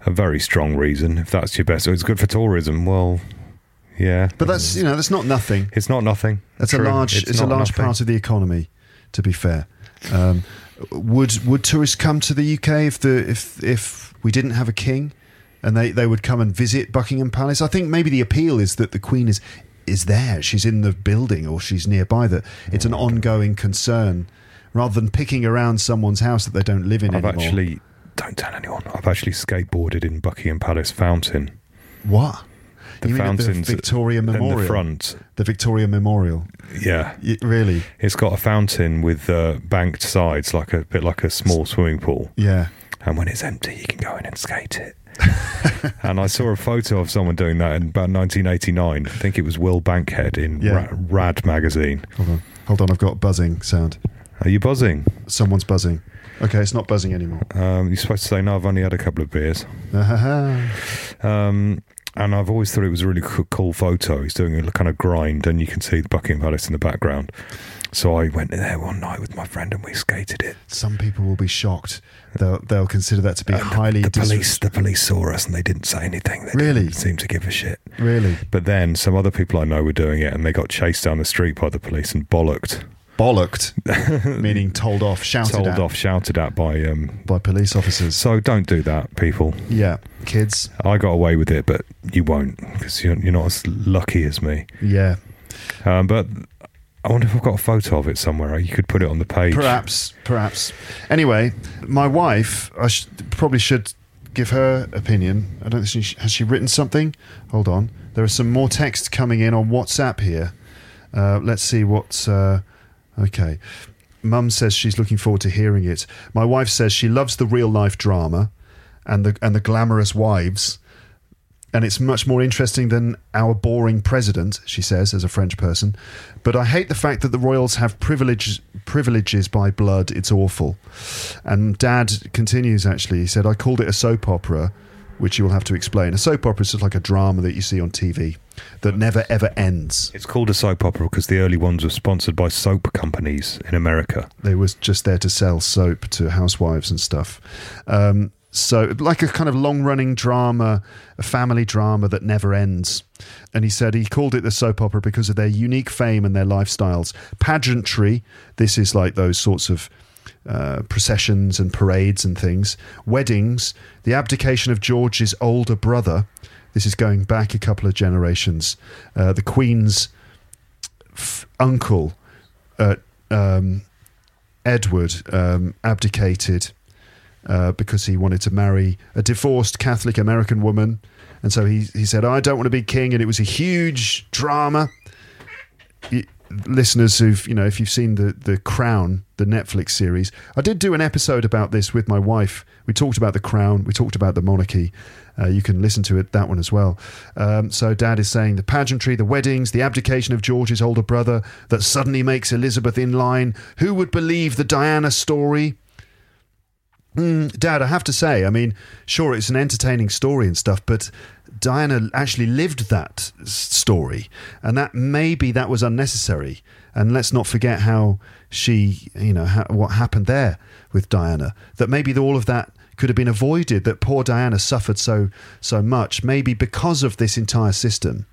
a very strong reason. If that's your best, oh, it's good for tourism. Well, yeah. But that's you know that's not nothing. it's not nothing. That's True. a large. It's, a large nothing. part of the economy. To be fair, um, would would tourists come to the UK if the if if we didn't have a king, and they they would come and visit Buckingham Palace? I think maybe the appeal is that the Queen is is there. She's in the building or she's nearby. That it's an ongoing concern, rather than picking around someone's house that they don't live in I've anymore. actually don't tell anyone. I've actually skateboarded in Buckingham Palace fountain. what? The you at the fountains Victoria in Memorial? the front. The Victoria Memorial. Yeah, Y- really? it's got a fountain with uh, banked sides, like a bit like a small swimming pool. Yeah. and when it's empty, you can go in and skate it. [LAUGHS] and I saw a photo of someone doing that in about 1989. I think it was Will Bankhead in Yeah. Ra- Rad magazine. Hold on. Hold on. I've got a buzzing sound. Are you buzzing? Someone's buzzing. Okay, it's not buzzing anymore. Um, you're supposed to say no. I've only had a couple of beers. [LAUGHS] Um, and I've always thought it was a really cool, photo. He's doing a kind of grind, and you can see the Buckingham Palace in the background. So I went there one night with my friend, and we skated it. Some people will be shocked. They'll they'll consider that to be And highly the, disres- police. The police saw us, and they didn't say anything. They Really? didn't seem to give a shit. Really But then some other people I know were doing it, and they got chased down the street by the police and bollocked, bollocked, [LAUGHS] meaning told off, shouted told at off, shouted at by. Um, by police officers. so don't do that, people. Yeah, kids. I got away with it, but you won't because you're, you're not as lucky as me. Yeah, Um, but I wonder if I've got a photo of it somewhere. You could put it on the page. perhaps, perhaps. Anyway, my wife. I sh- probably should give her opinion. I don't think she has she written something. Hold on. There are some more text coming in on WhatsApp here. Uh, let's see what's. Uh, okay. Mum says she's looking forward to hearing it. My wife says she loves the real life drama and the and the glamorous wives. And it's much more interesting than our boring president, she says, as a French person. But I hate the fact that the royals have privilege, privileges by blood. It's awful. And Dad continues, actually. He said, I called it a soap opera, which you will have to explain. A soap opera is just like a drama that you see on TV that never, ever ends. It's called a soap opera because the early ones were sponsored by soap companies in America. They was just there to sell soap to housewives and stuff. Um, so, like a kind of long running drama, a family drama that never ends. And he said he called it the soap opera because of their unique fame and their lifestyles. Pageantry, this is like those sorts of uh, processions and parades and things. Weddings, the abdication of George's older brother. This is going back a couple of generations. Uh, the Queen's f- uncle, uh, um, Edward, um, abdicated uh, because he wanted to marry a divorced Catholic American woman. And so he, he said, I don't want to be king. And it was a huge drama. Y- listeners who've, you know, if you've seen the, the Crown, the Netflix series, I did do an episode about this with my wife. We talked about the Crown, we talked about the monarchy. Uh, you can listen to it, that one as well. Um, so dad is saying the pageantry, the weddings, the abdication of George's older brother that suddenly makes Elizabeth in line. Who would believe the Diana story? Mm, Dad, I have to say, I mean, sure, it's an entertaining story and stuff, but Diana actually lived that story, and that maybe that was unnecessary. And let's not forget how she, you know, ha- what happened there with Diana. That maybe all of that could have been avoided. That poor Diana suffered so so much, maybe because of this entire system.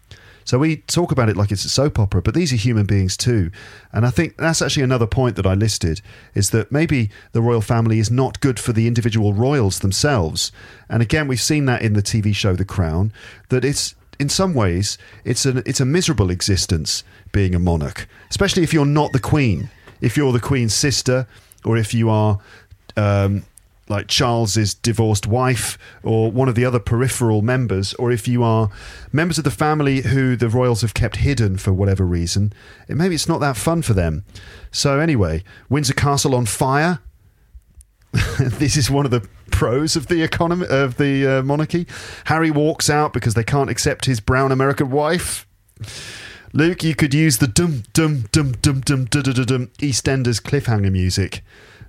So we talk about it like it's a soap opera, but these are human beings too. And I think that's actually another point that I listed is that maybe the royal family is not good for the individual royals themselves. And again, we've seen that in the TV show The Crown, that it's in some ways, it's a it's a miserable existence being a monarch, especially if you're not the queen. If you're the queen's sister, or if you are um, like Charles's divorced wife, or one of the other peripheral members, or if you are members of the family who the royals have kept hidden for whatever reason, it, maybe it's not that fun for them. So anyway, Windsor Castle on fire. this is one of the pros of the economy of the uh, monarchy. Harry walks out because they can't accept his brown American wife. Luke, you could use the dum dum dum dum dum dum dum EastEnders cliffhanger music.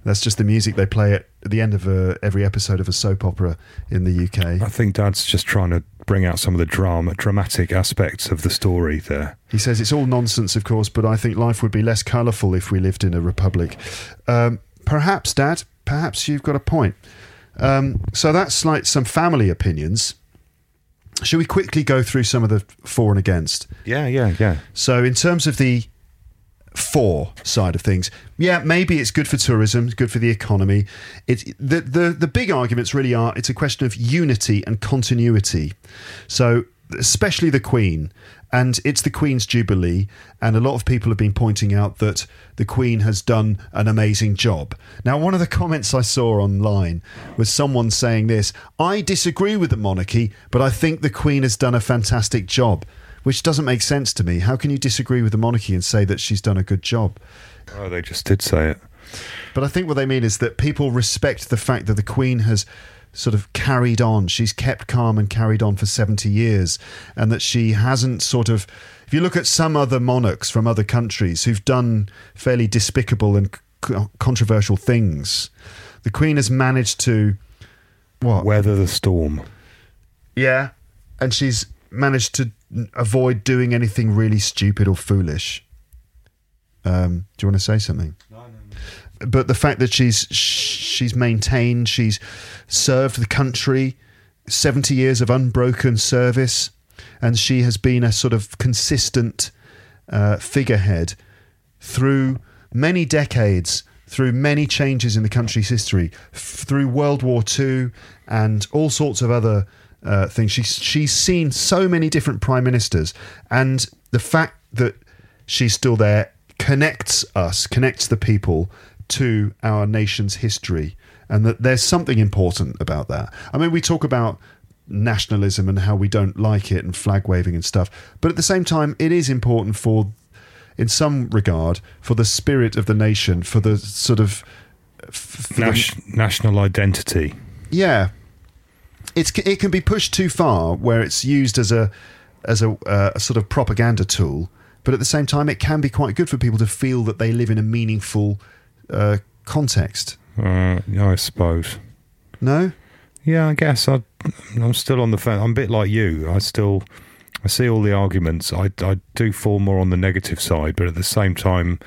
That's just the music they play at the end of a, every episode of a soap opera in the UK. I think Dad's just trying to bring out some of the drama, dramatic aspects of the story there. He says it's all nonsense, of course, but I think life would be less colourful if we lived in a republic. Um, perhaps, Dad, perhaps you've got a point. Um, so that's like some family opinions. Should we quickly go through some of the for and against? Yeah, yeah, yeah. So, in terms of the for side of things, yeah, maybe it's good for tourism, good for the economy. It's the the the big arguments really are it's a question of unity and continuity. So, especially the Queen, and it's the Queen's Jubilee, and a lot of people have been pointing out that the Queen has done an amazing job. Now, one of the comments I saw online was someone saying this I disagree with the monarchy, but I think the Queen has done a fantastic job, which doesn't make sense to me. How can you disagree with the monarchy and say that she's done a good job? Oh, they just did say it. But I think what they mean is that people respect the fact that the Queen has sort of carried on. She's kept calm and carried on for 70 years, and that she hasn't sort of. If you look at some other monarchs from other countries who've done fairly despicable and c- controversial things, the Queen has managed to. What? Weather the storm. Yeah. And she's managed to avoid doing anything really stupid or foolish. Um, do you want to say something? but the fact that she's she's maintained, she's served the country, seventy years of unbroken service, and she has been a sort of consistent uh, figurehead through many decades, through many changes in the country's history, f- through World War II and all sorts of other uh, things. She's she's seen so many different prime ministers, and the fact that she's still there connects us, connects the people to our nation's history, and that there's something important about that. I mean, we talk about nationalism and how we don't like it and flag waving and stuff, but at the same time, it is important for, in some regard, for the spirit of the nation, for the sort of. f- for the- national identity. yeah, it's it can be pushed too far where it's used as a as a, uh, a sort of propaganda tool, but at the same time, it can be quite good for people to feel that they live in a meaningful uh, context. Uh, yeah, I suppose. No, Yeah, I guess I, I'm still on the fence. I'm a bit like you. I still, I see all the arguments. I, I do fall more on the negative side, but at the same time,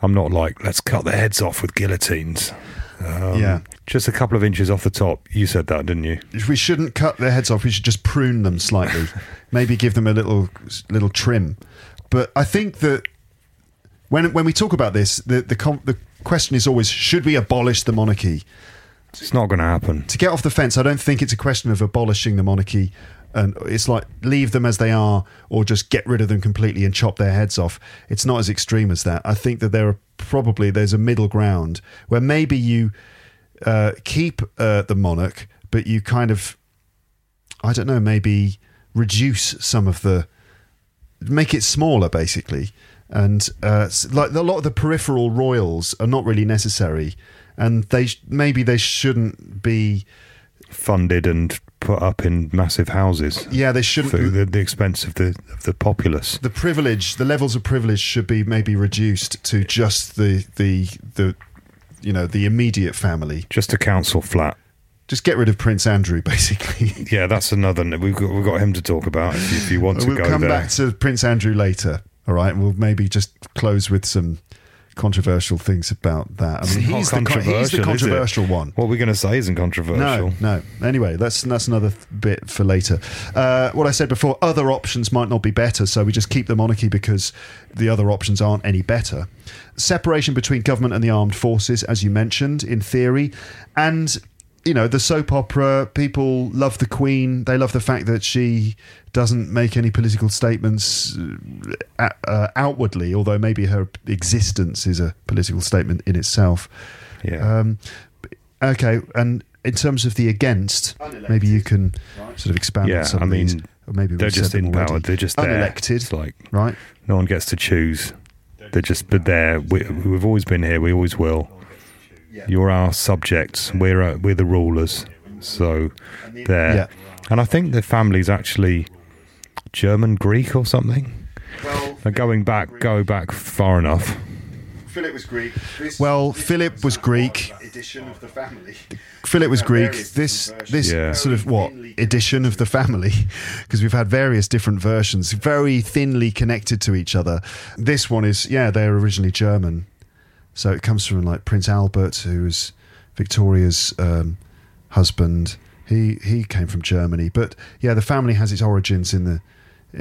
I'm not like let's cut their heads off with guillotines. Um, Yeah. Just a couple of inches off the top. You said that, didn't you? we shouldn't cut their heads off. We should just prune them slightly, [LAUGHS] maybe give them a little little trim. But I think that when when we talk about this, the the com- the question is always: should we abolish the monarchy? It's not going to happen. to get off the fence, I don't think it's a question of abolishing the monarchy and it's like leave them as they are or just get rid of them completely and chop their heads off. It's not as extreme as that. I think that there are probably there's a middle ground where maybe you uh, keep uh, the monarch, but you kind of I don't know, maybe reduce some of the make it smaller basically and uh, like a lot of the peripheral royals are not really necessary and they sh- maybe they shouldn't be Funded and put up in massive houses yeah they shouldn't for the, the expense of the of the populace. the privilege the levels of privilege should be maybe reduced to just the the the you know the immediate family Just a council flat. just get rid of prince andrew [LAUGHS] basically Yeah, that's another. We've got we've got him to talk about if you, if you want to we'll go come there. back to prince andrew later all right we'll maybe just close with some controversial things about that i mean he's the, he's the controversial, one What we're going to say isn't controversial. No, no. Anyway, that's that's another th- bit for later. Uh, what I said before, other options might not be better, so we just keep the monarchy because the other options aren't any better. Separation between government and the armed forces, as you mentioned, in theory, and you know, the soap opera, people love the Queen. They love the fact that she doesn't make any political statements uh, uh, outwardly, although maybe her existence is a political statement in itself. Yeah. Um, okay, and in terms of the against, maybe you can sort of expand Yeah, on some I of these. mean, Or maybe They're just in power. They're just there. unelected, It's like right? no one gets to choose. They're just but there. We, we've always been here. We always will. You're our subjects. We're uh, we're the rulers. So there. Yeah. And I think the family's actually German Greek or something. Well, They're going back, go back far enough. Philip was Greek. Well, Philip was Greek. Edition of the family. Philip was Greek. This this Yeah. sort of what edition of the family? [LAUGHS] Because we've had various different versions, very thinly connected to each other. This one is yeah, they're originally German, so it comes from like Prince Albert, who was Victoria's um, husband. He he came from Germany, but yeah, the family has its origins in the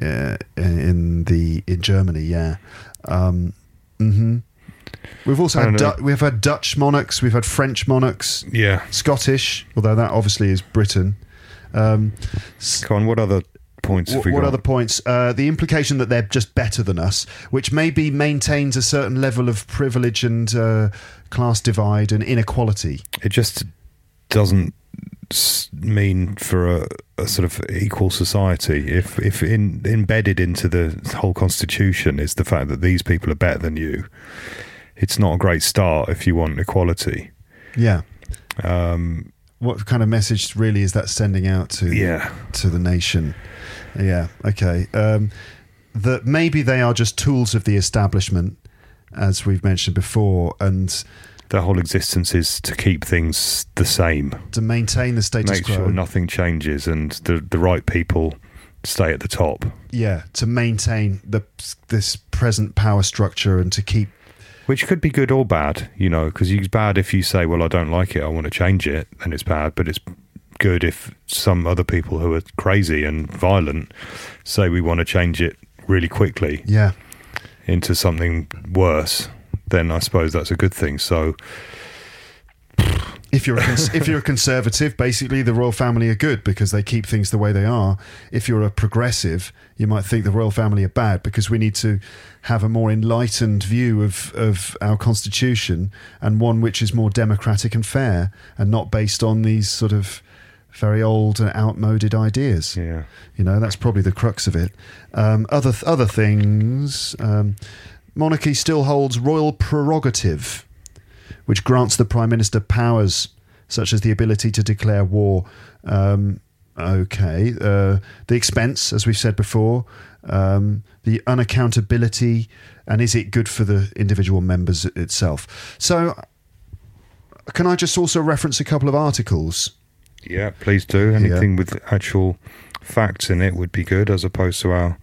uh, in the in Germany. Yeah. Um, hmm We've also had du- we've had Dutch monarchs, we've had French monarchs, Yeah. Scottish, although that obviously is Britain. Um, s- Come on. What other points have what, we what got? other points? Uh, the implication that they're just better than us, which maybe maintains a certain level of privilege and uh, class divide and inequality. it just doesn't s- mean for a, a sort of equal society. If if in, embedded into the whole constitution is the fact that these people are better than you, it's not a great start if you want equality. Yeah. Um, What kind of message really is that sending out to yeah, to the nation? Yeah. Okay. Um, that maybe they are just tools of the establishment, as we've mentioned before, and their whole existence is to keep things the same, to maintain the status make quo. sure nothing changes, and the the right people stay at the top. yeah, to maintain the this present power structure and to keep Which could be good or bad, you know, because it's bad if you say, "Well, I don't like it, I want to change it," then it's bad. But it's good if some other people who are crazy and violent say we want to change it really quickly yeah into something worse. Then I suppose that's a good thing. So if you're a cons- if you're a conservative, basically the royal family are good because they keep things the way they are. If you're a progressive, you might think the royal family are bad because we need to have a more enlightened view of of our constitution and one which is more democratic and fair and not based on these sort of very old and outmoded ideas. yeah, You know, that's probably the crux of it. Um, other th- other things, um, monarchy still holds royal prerogative, which grants the prime minister powers such as the ability to declare war. Um, okay, uh, the expense, as we've said before, um, the unaccountability, and is it good for the individual members itself? So, can I just also reference a couple of articles? yeah. Please do anything with actual facts in it would be good, as opposed to our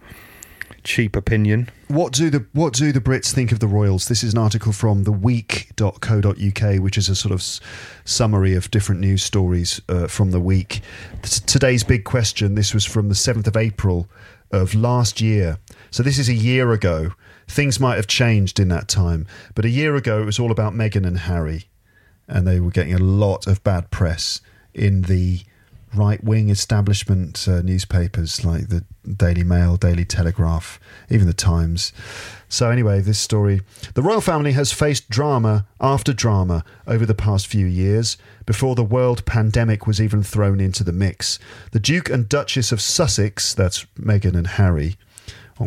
cheap opinion. What do the what do the Brits think of the Royals? This is an article from the theweek.co.uk, which is a sort of s- summary of different news stories uh, from the week. T- today's big question. This was from the seventh of April of last year. So this is a year ago. Things might have changed in that time, but a year ago it was all about Meghan and Harry, and they were getting a lot of bad press in the right wing establishment uh, newspapers like the Daily Mail, Daily Telegraph, even the Times. So, anyway, this story the royal family has faced drama after drama over the past few years before the world pandemic was even thrown into the mix. The Duke and Duchess of Sussex, that's Meghan and Harry,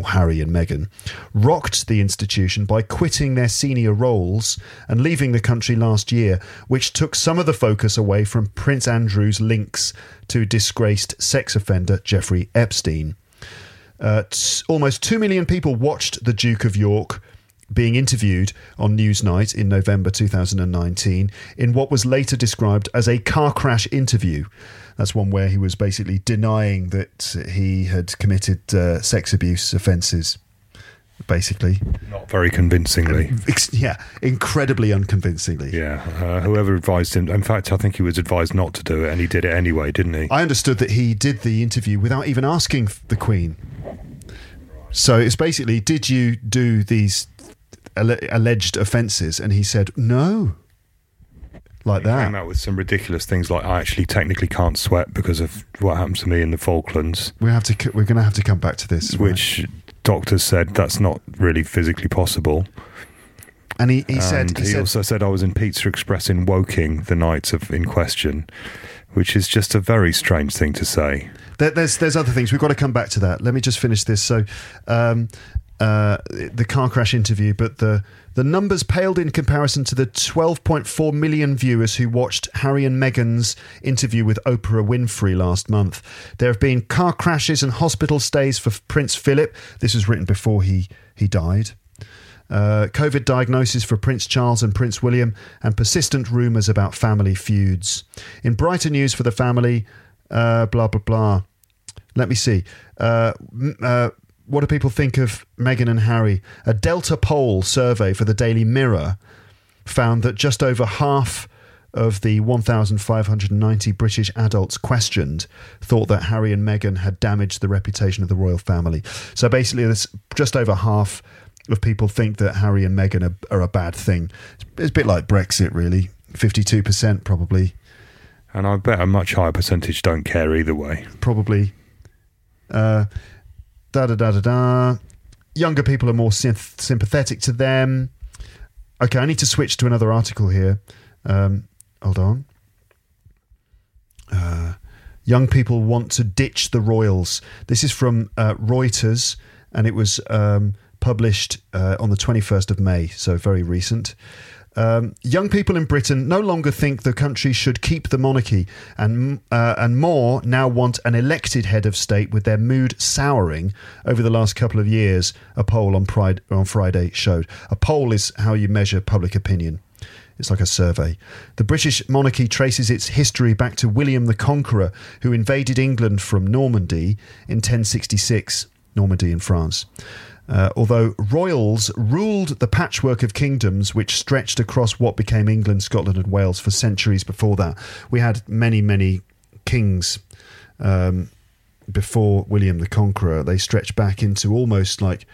Harry and Meghan, rocked the institution by quitting their senior roles and leaving the country last year, which took some of the focus away from Prince Andrew's links to disgraced sex offender Jeffrey Epstein. Uh, t- almost 2 million people watched the Duke of York being interviewed on Newsnight in November 2019 in what was later described as a car crash interview. That's one where he was basically denying that he had committed uh, sex abuse offences, basically. Not very convincingly. Yeah, incredibly unconvincingly. Yeah, uh, whoever advised him. In fact, I think he was advised not to do it, and he did it anyway, didn't he? I understood that he did the interview without even asking the Queen. So it's basically, did you do these alleged offences? And he said, no. Like He came out with some ridiculous things like I actually technically can't sweat because of what happened to me in the Falklands, We have to. We're going to have to come back to this. right? which doctors said that's not really physically possible. and he, he said he, he, said also said I was in Pizza Express in Woking the night of in question, which is just a very strange thing to say. There, there's there's other things we've got to come back to that. Let me just finish this. So, um, uh, the car crash interview, but the the numbers paled in comparison to the 12.4 million viewers who watched Harry and Meghan's interview with Oprah Winfrey last month. There have been car crashes and hospital stays for Prince Philip. This was written before he he died. Uh, COVID diagnosis for Prince Charles and Prince William, and persistent rumours about family feuds. In brighter news for the family, uh, blah, blah, blah. Let me see. Uh, uh, what do people think of Meghan and Harry? A Delta poll survey for the Daily Mirror found that just over half of the 1,590 British adults questioned thought that Harry and Meghan had damaged the reputation of the royal family. So basically, this just over half of people think that Harry and Meghan are, are a bad thing. It's a bit like Brexit, really. 52% probably. And I bet a much higher percentage don't care either way. probably. Uh, da da da da da. Younger people are more synth- sympathetic to them. Okay, I need to switch to another article here. Um, hold on. Uh, young people want to ditch the royals. This is from uh, Reuters, and it was um, published uh, on the 21st of May, so very recent. Um, young people in Britain no longer think the country should keep the monarchy, and uh, and more now want an elected head of state. With their mood souring over the last couple of years, a poll on Pride on Friday showed. A poll is how you measure public opinion. It's like a survey. The British monarchy traces its history back to William the Conqueror, who invaded England from Normandy in 1066, Normandy in France. Uh, although royals ruled the patchwork of kingdoms which stretched across what became England, Scotland, and Wales for centuries before that, we had many, many kings um, before William the Conqueror. They stretch back into almost like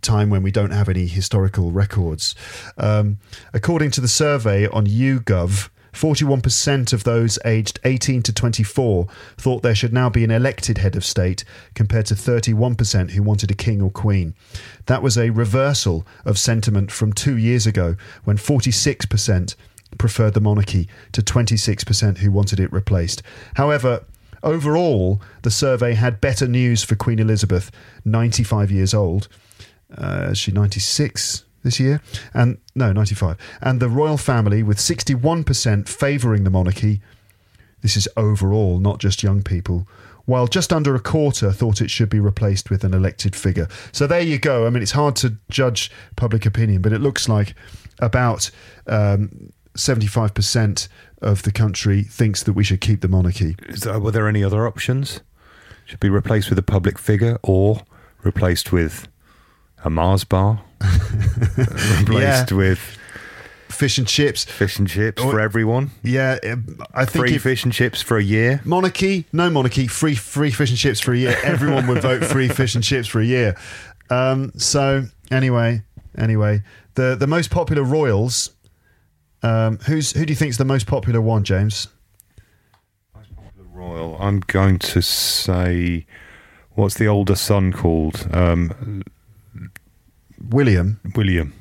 time when we don't have any historical records. Um, according to the survey on YouGov, 41% of those aged 18 to 24 thought there should now be an elected head of state, compared to 31% who wanted a king or queen. That was a reversal of sentiment from two years ago, when 46% preferred the monarchy to 26% who wanted it replaced. However, overall, the survey had better news for Queen Elizabeth, 95 years old. Uh, is she 96 this year? And no, 95. And the royal family, with 61% favouring the monarchy. This is overall, not just young people. While just under a quarter thought it should be replaced with an elected figure. So there you go. I mean, it's hard to judge public opinion, but it looks like about um, 75% of the country thinks that we should keep the monarchy. Were there any other options? Should be replaced with a public figure or replaced with a Mars bar? [LAUGHS] replaced with Fish and chips. fish and chips Or- for everyone? Yeah, I think Free if, fish and chips for a year? monarchy, no monarchy, free free fish and chips for a year. Everyone would vote free fish and chips for a year. Um, so anyway, anyway, the the most popular royals. Um, who's who do you think is the most popular one, James? Royal. I'm going to say, what's the older son called? Um, William. William.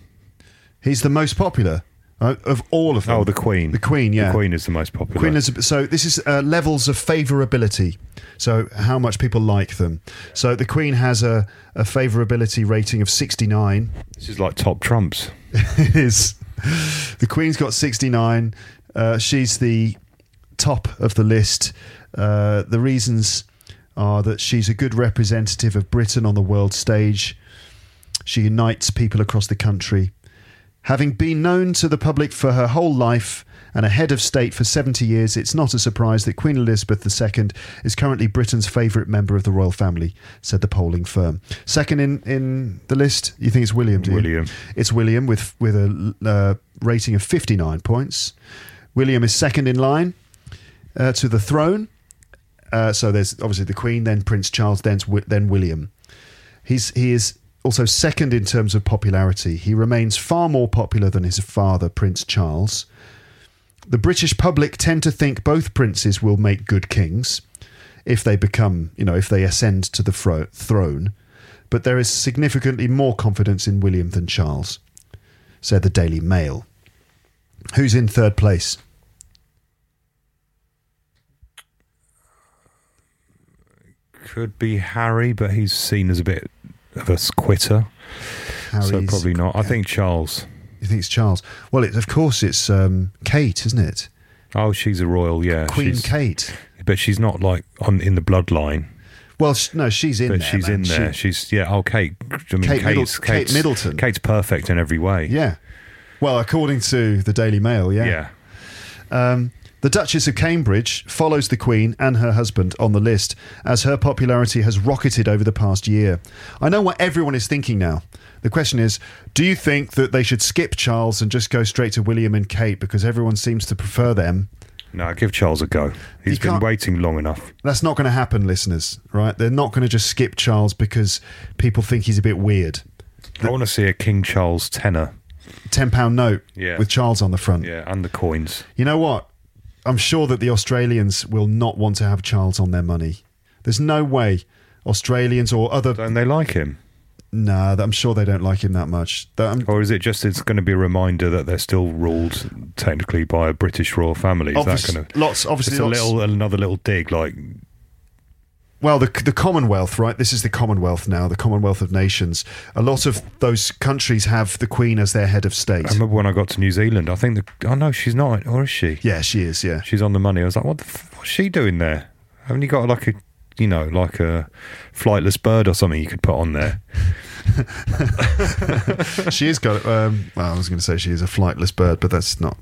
He's the most popular uh, of all of them. Oh, the Queen. The Queen, yeah. The Queen is the most popular. Queen Elizabeth. So this is uh, levels of favourability. So how much people like them. So the Queen has a, a favourability rating of 69. this is like top trumps. [LAUGHS] it is. The Queen's got 69. Uh, she's the top of the list. Uh, the reasons are that she's a good representative of Britain on the world stage. She unites people across the country. Having been known to the public for her whole life and a head of state for 70 years, it's not a surprise that Queen Elizabeth II is currently Britain's favourite member of the royal family, said the polling firm. Second in, in the list, you think it's William, do you? William. It's William with, with a uh, rating of 59 points. William is second in line uh, to the throne. Uh, so there's obviously the Queen, then Prince Charles, then, then William. He's, he is also second in terms of popularity. He remains far more popular than his father, Prince Charles. The British public tend to think both princes will make good kings if they become, you know, if they ascend to the fro- throne, but there is significantly more confidence in William than Charles, said the Daily Mail. Who's in third place? Could be Harry, but he's seen as a bit of a quitter. so probably not. I think Charles. You think it's Charles? Well, it, of course it's um, Kate, isn't it? Oh, she's a royal, yeah. Queen she's, Kate. But she's not like on in the bloodline. Well, no, she's in but there. she's man. in there. She- she's yeah. Oh, Kate. I mean, Kate Middle- Kate's, Kate Middleton. Kate's perfect in every way. yeah. Well, according to the Daily Mail, yeah. Yeah. Um, the Duchess of Cambridge follows the Queen and her husband on the list as her popularity has rocketed over the past year. I know what everyone is thinking now. The question is do you think that they should skip Charles and just go straight to William and Kate because everyone seems to prefer them? No, give Charles a go. He's been waiting long enough. That's not going to happen, listeners, right? They're not going to just skip Charles because people think he's a bit weird. I want to see a King Charles tenner. £10 note Yeah. with Charles on the front. Yeah, and the coins. You know what? I'm sure that the Australians will not want to have Charles on their money. There's no way Australians or other. Don't they like him? Nah, I'm sure they don't like him that much. That- Or is it just it's going to be a reminder that they're still ruled technically by a British royal family? Is obvious- that going to lots, obviously, just a little another little dig like Well, the the Commonwealth, right? This is the Commonwealth now, the Commonwealth of Nations. A lot of those countries have the Queen as their head of state. I remember when I got to New Zealand, I think the oh no, she's not, or is she? yeah, she is. Yeah, She's on the money. I was like, what the f- what's she doing there? Haven't you got like a you know, like a flightless bird or something you could put on there? [LAUGHS] she has got. Um, well, I was going to say she is a flightless bird, but that's not.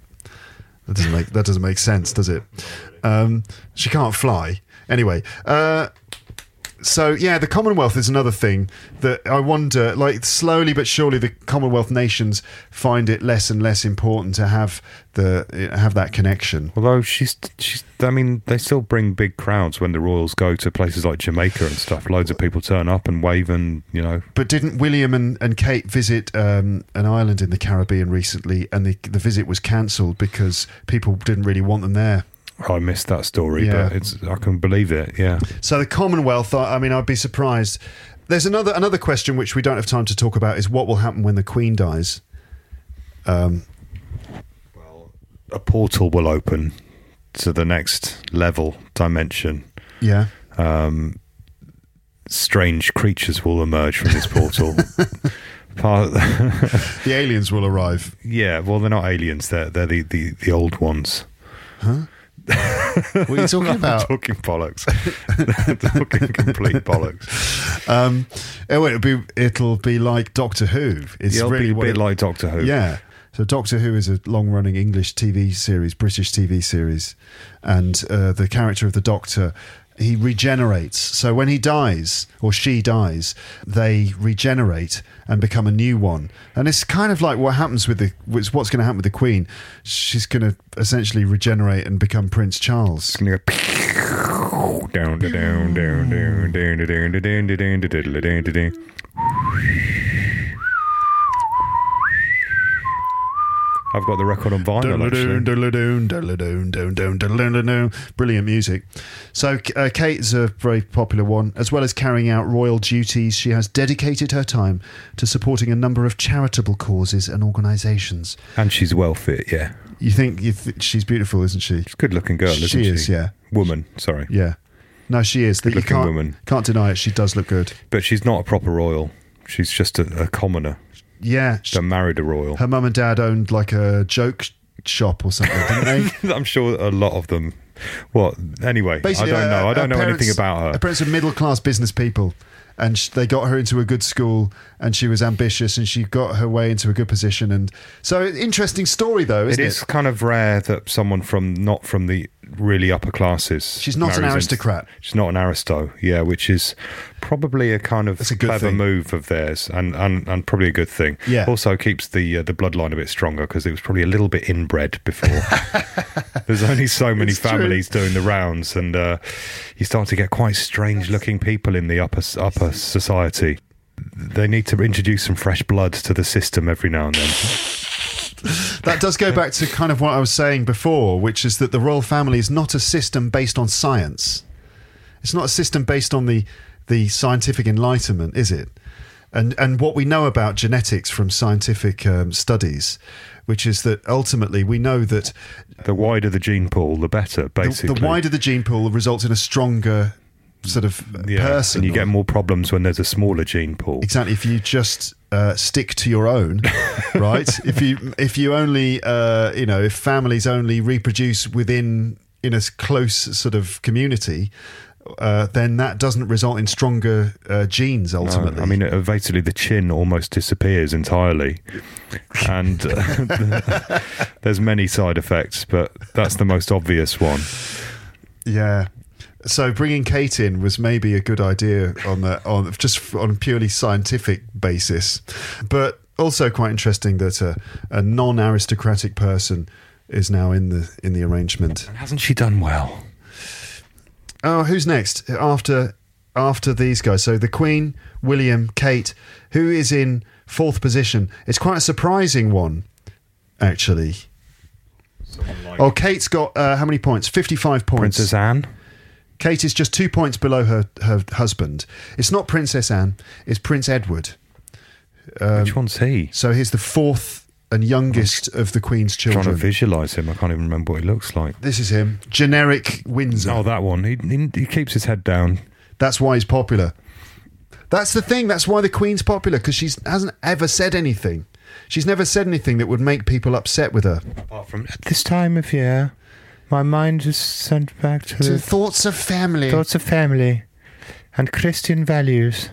That doesn't make that doesn't make sense, does it? Um, she can't fly. Anyway, uh, so yeah, the Commonwealth is another thing that I wonder. Like slowly but surely, the Commonwealth nations find it less and less important to have the have that connection. Although she's she's I mean, they still bring big crowds when the royals go to places like Jamaica and stuff. Loads of people turn up and wave and you know But didn't William and, and Kate visit um, an island in the Caribbean recently, and the the visit was cancelled because people didn't really want them there? I missed that story, Yeah. but it's I can believe it. Yeah. So the Commonwealth, I mean, I'd be surprised. There's another another question which we don't have time to talk about is what will happen when the Queen dies. Um, a portal will open to the next level dimension. yeah, Um, strange creatures will emerge from this portal. [LAUGHS] Part, the aliens will arrive. yeah, well, they're not aliens. They're they're the, the, the old ones. What are you talking [LAUGHS] about? talking bollocks. [LAUGHS] talking complete bollocks. Um, oh, it'll be it'll be like Doctor Who. It's It'll really be a bit it- like Doctor Who. Yeah. So Doctor Who is a long-running English TV series, British TV series, and uh, the character of the Doctor he regenerates. So when he dies or she dies, they regenerate and become a new one. And it's kind of like what happens with the what's going to happen with the Queen. She's going to essentially regenerate and become Prince Charles. It's gonna go down, down, down, down, down, down, down, down, down, down, down, down, down, I've got the record on vinyl actually. Brilliant music. So, uh, Kate is a very popular one. As well as carrying out royal duties, she has dedicated her time to supporting a number of charitable causes and organisations. And she's well fit, yeah. You think you th- she's beautiful, isn't she? She's a good looking girl, isn't She she? is, yeah. Woman, sorry. Yeah. No, she is. Good-looking can't, woman. can't deny it. She does look good. But she's not a proper royal. She's just a, a commoner. Yeah. She married a royal. Her mum and dad owned like a joke shop or something, didn't they? [LAUGHS] I'm sure a lot of them. What? Anyway, I don't uh, know. I don't know anything about Her her. parents are middle class business people, and sh- they got her into a good school, and she was ambitious, and she got her way into a good position. And so, interesting story though, It isn't it? is kind of rare that someone from not from the really upper classes. She's not an marries into- aristocrat. she's not an aristo, yeah, which is probably a kind of a clever thing. move of theirs, and, and, and probably a good thing. Yeah. Also keeps the uh, the bloodline a bit stronger because it was probably a little bit inbred before. [LAUGHS] There's only so many It's true. families doing the rounds, and uh, you start to get quite strange looking people in the upper upper society. They need to introduce some fresh blood to the system every now and then. [LAUGHS] that does go back to kind of what I was saying before, which is that the royal family is not a system based on science. It's not a system based on the the scientific enlightenment, is it? And and what we know about genetics from scientific um, studies, which is that ultimately we know that The wider the gene pool, the better. Basically, the wider the gene pool results in a stronger sort of yeah, person. and you get more problems when there's a smaller gene pool. Exactly. If you just uh, stick to your own, [LAUGHS] right? if you if you only uh, you know if families only reproduce within in a close sort of community, uh, then that doesn't result in stronger uh, genes No, ultimately. I mean, basically, the chin almost disappears entirely, and uh, [LAUGHS] there's many side effects, but that's the most obvious one. yeah. So bringing Kate in was maybe a good idea on the on just on a purely scientific basis, but also quite interesting that a, a non-aristocratic person is now in the in the arrangement. And hasn't she done well? Oh, who's next after after these guys? So the Queen, William, Kate, who is in fourth position? It's quite a surprising one, actually. Oh, Kate's got uh, how many points? Fifty-five points. Princess Anne. Kate is just two points below her her husband. It's not Princess Anne. It's Prince Edward. Um, Which one's he? So he's the fourth and youngest of the Queen's children. Trying to visualize him. I can't even remember what he looks like. This is him, generic Windsor. Oh, that one. He, he, he keeps his head down. That's why he's popular. That's the thing. That's why the Queen's popular because she hasn't ever said anything. She's never said anything that would make people upset with her. Apart from at this time of year, my mind is sent back to, To the thoughts of family. thoughts of family and Christian values.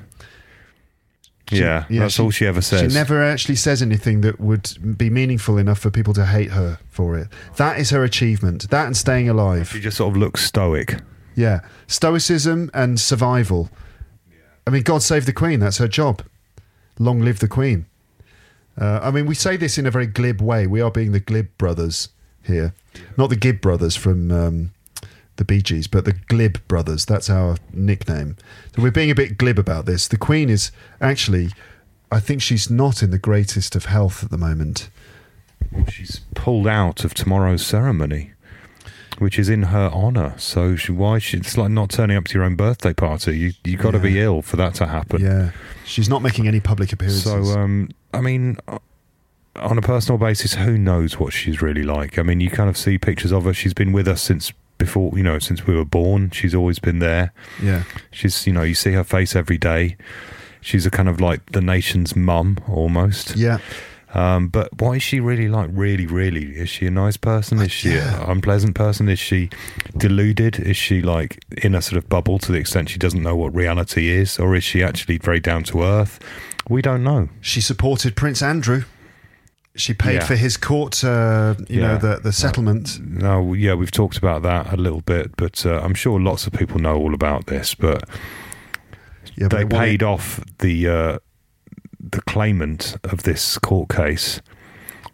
yeah, yeah, that's she- all she ever says. She never actually says anything that would be meaningful enough for people to hate her for it. That is her achievement. That and staying alive. She just sort of looks stoic. Yeah. Stoicism and survival. I mean, God save the Queen. That's her job. Long live the Queen. Uh, I mean, we say this in a very glib way. We are being the glib brothers here. Not the Gibb brothers from um, the Bee Gees, but the glib brothers. That's our nickname. So we're being a bit glib about this. The Queen is actually, I think she's not in the greatest of health at the moment. Well, she's pulled out of tomorrow's ceremony, which is in her honour. So she, why? She, it's like not turning up to your own birthday party. You you got to be ill for that to happen. Yeah. She's not making any public appearances. So, um, I mean, on a personal basis, who knows what she's really like? I mean, you kind of see pictures of her. She's been with us since before, you know, since we were born. She's always been there. yeah. She's, you know, you see her face every day. She's a kind of like the nation's mum almost. Yeah. Um, but what is she really like? Really, really? Is she a nice person? Is she Yeah. an unpleasant person? Is she deluded? Is she like in a sort of bubble to the extent she doesn't know what reality is? Or is she actually very down to earth? We don't know. She supported Prince Andrew. She paid Yeah. for his court, uh, you know, the the settlement. No, yeah, we've talked about that a little bit, but uh, I'm sure lots of people know all about this. But Yeah, but they paid off the uh, the claimant of this court case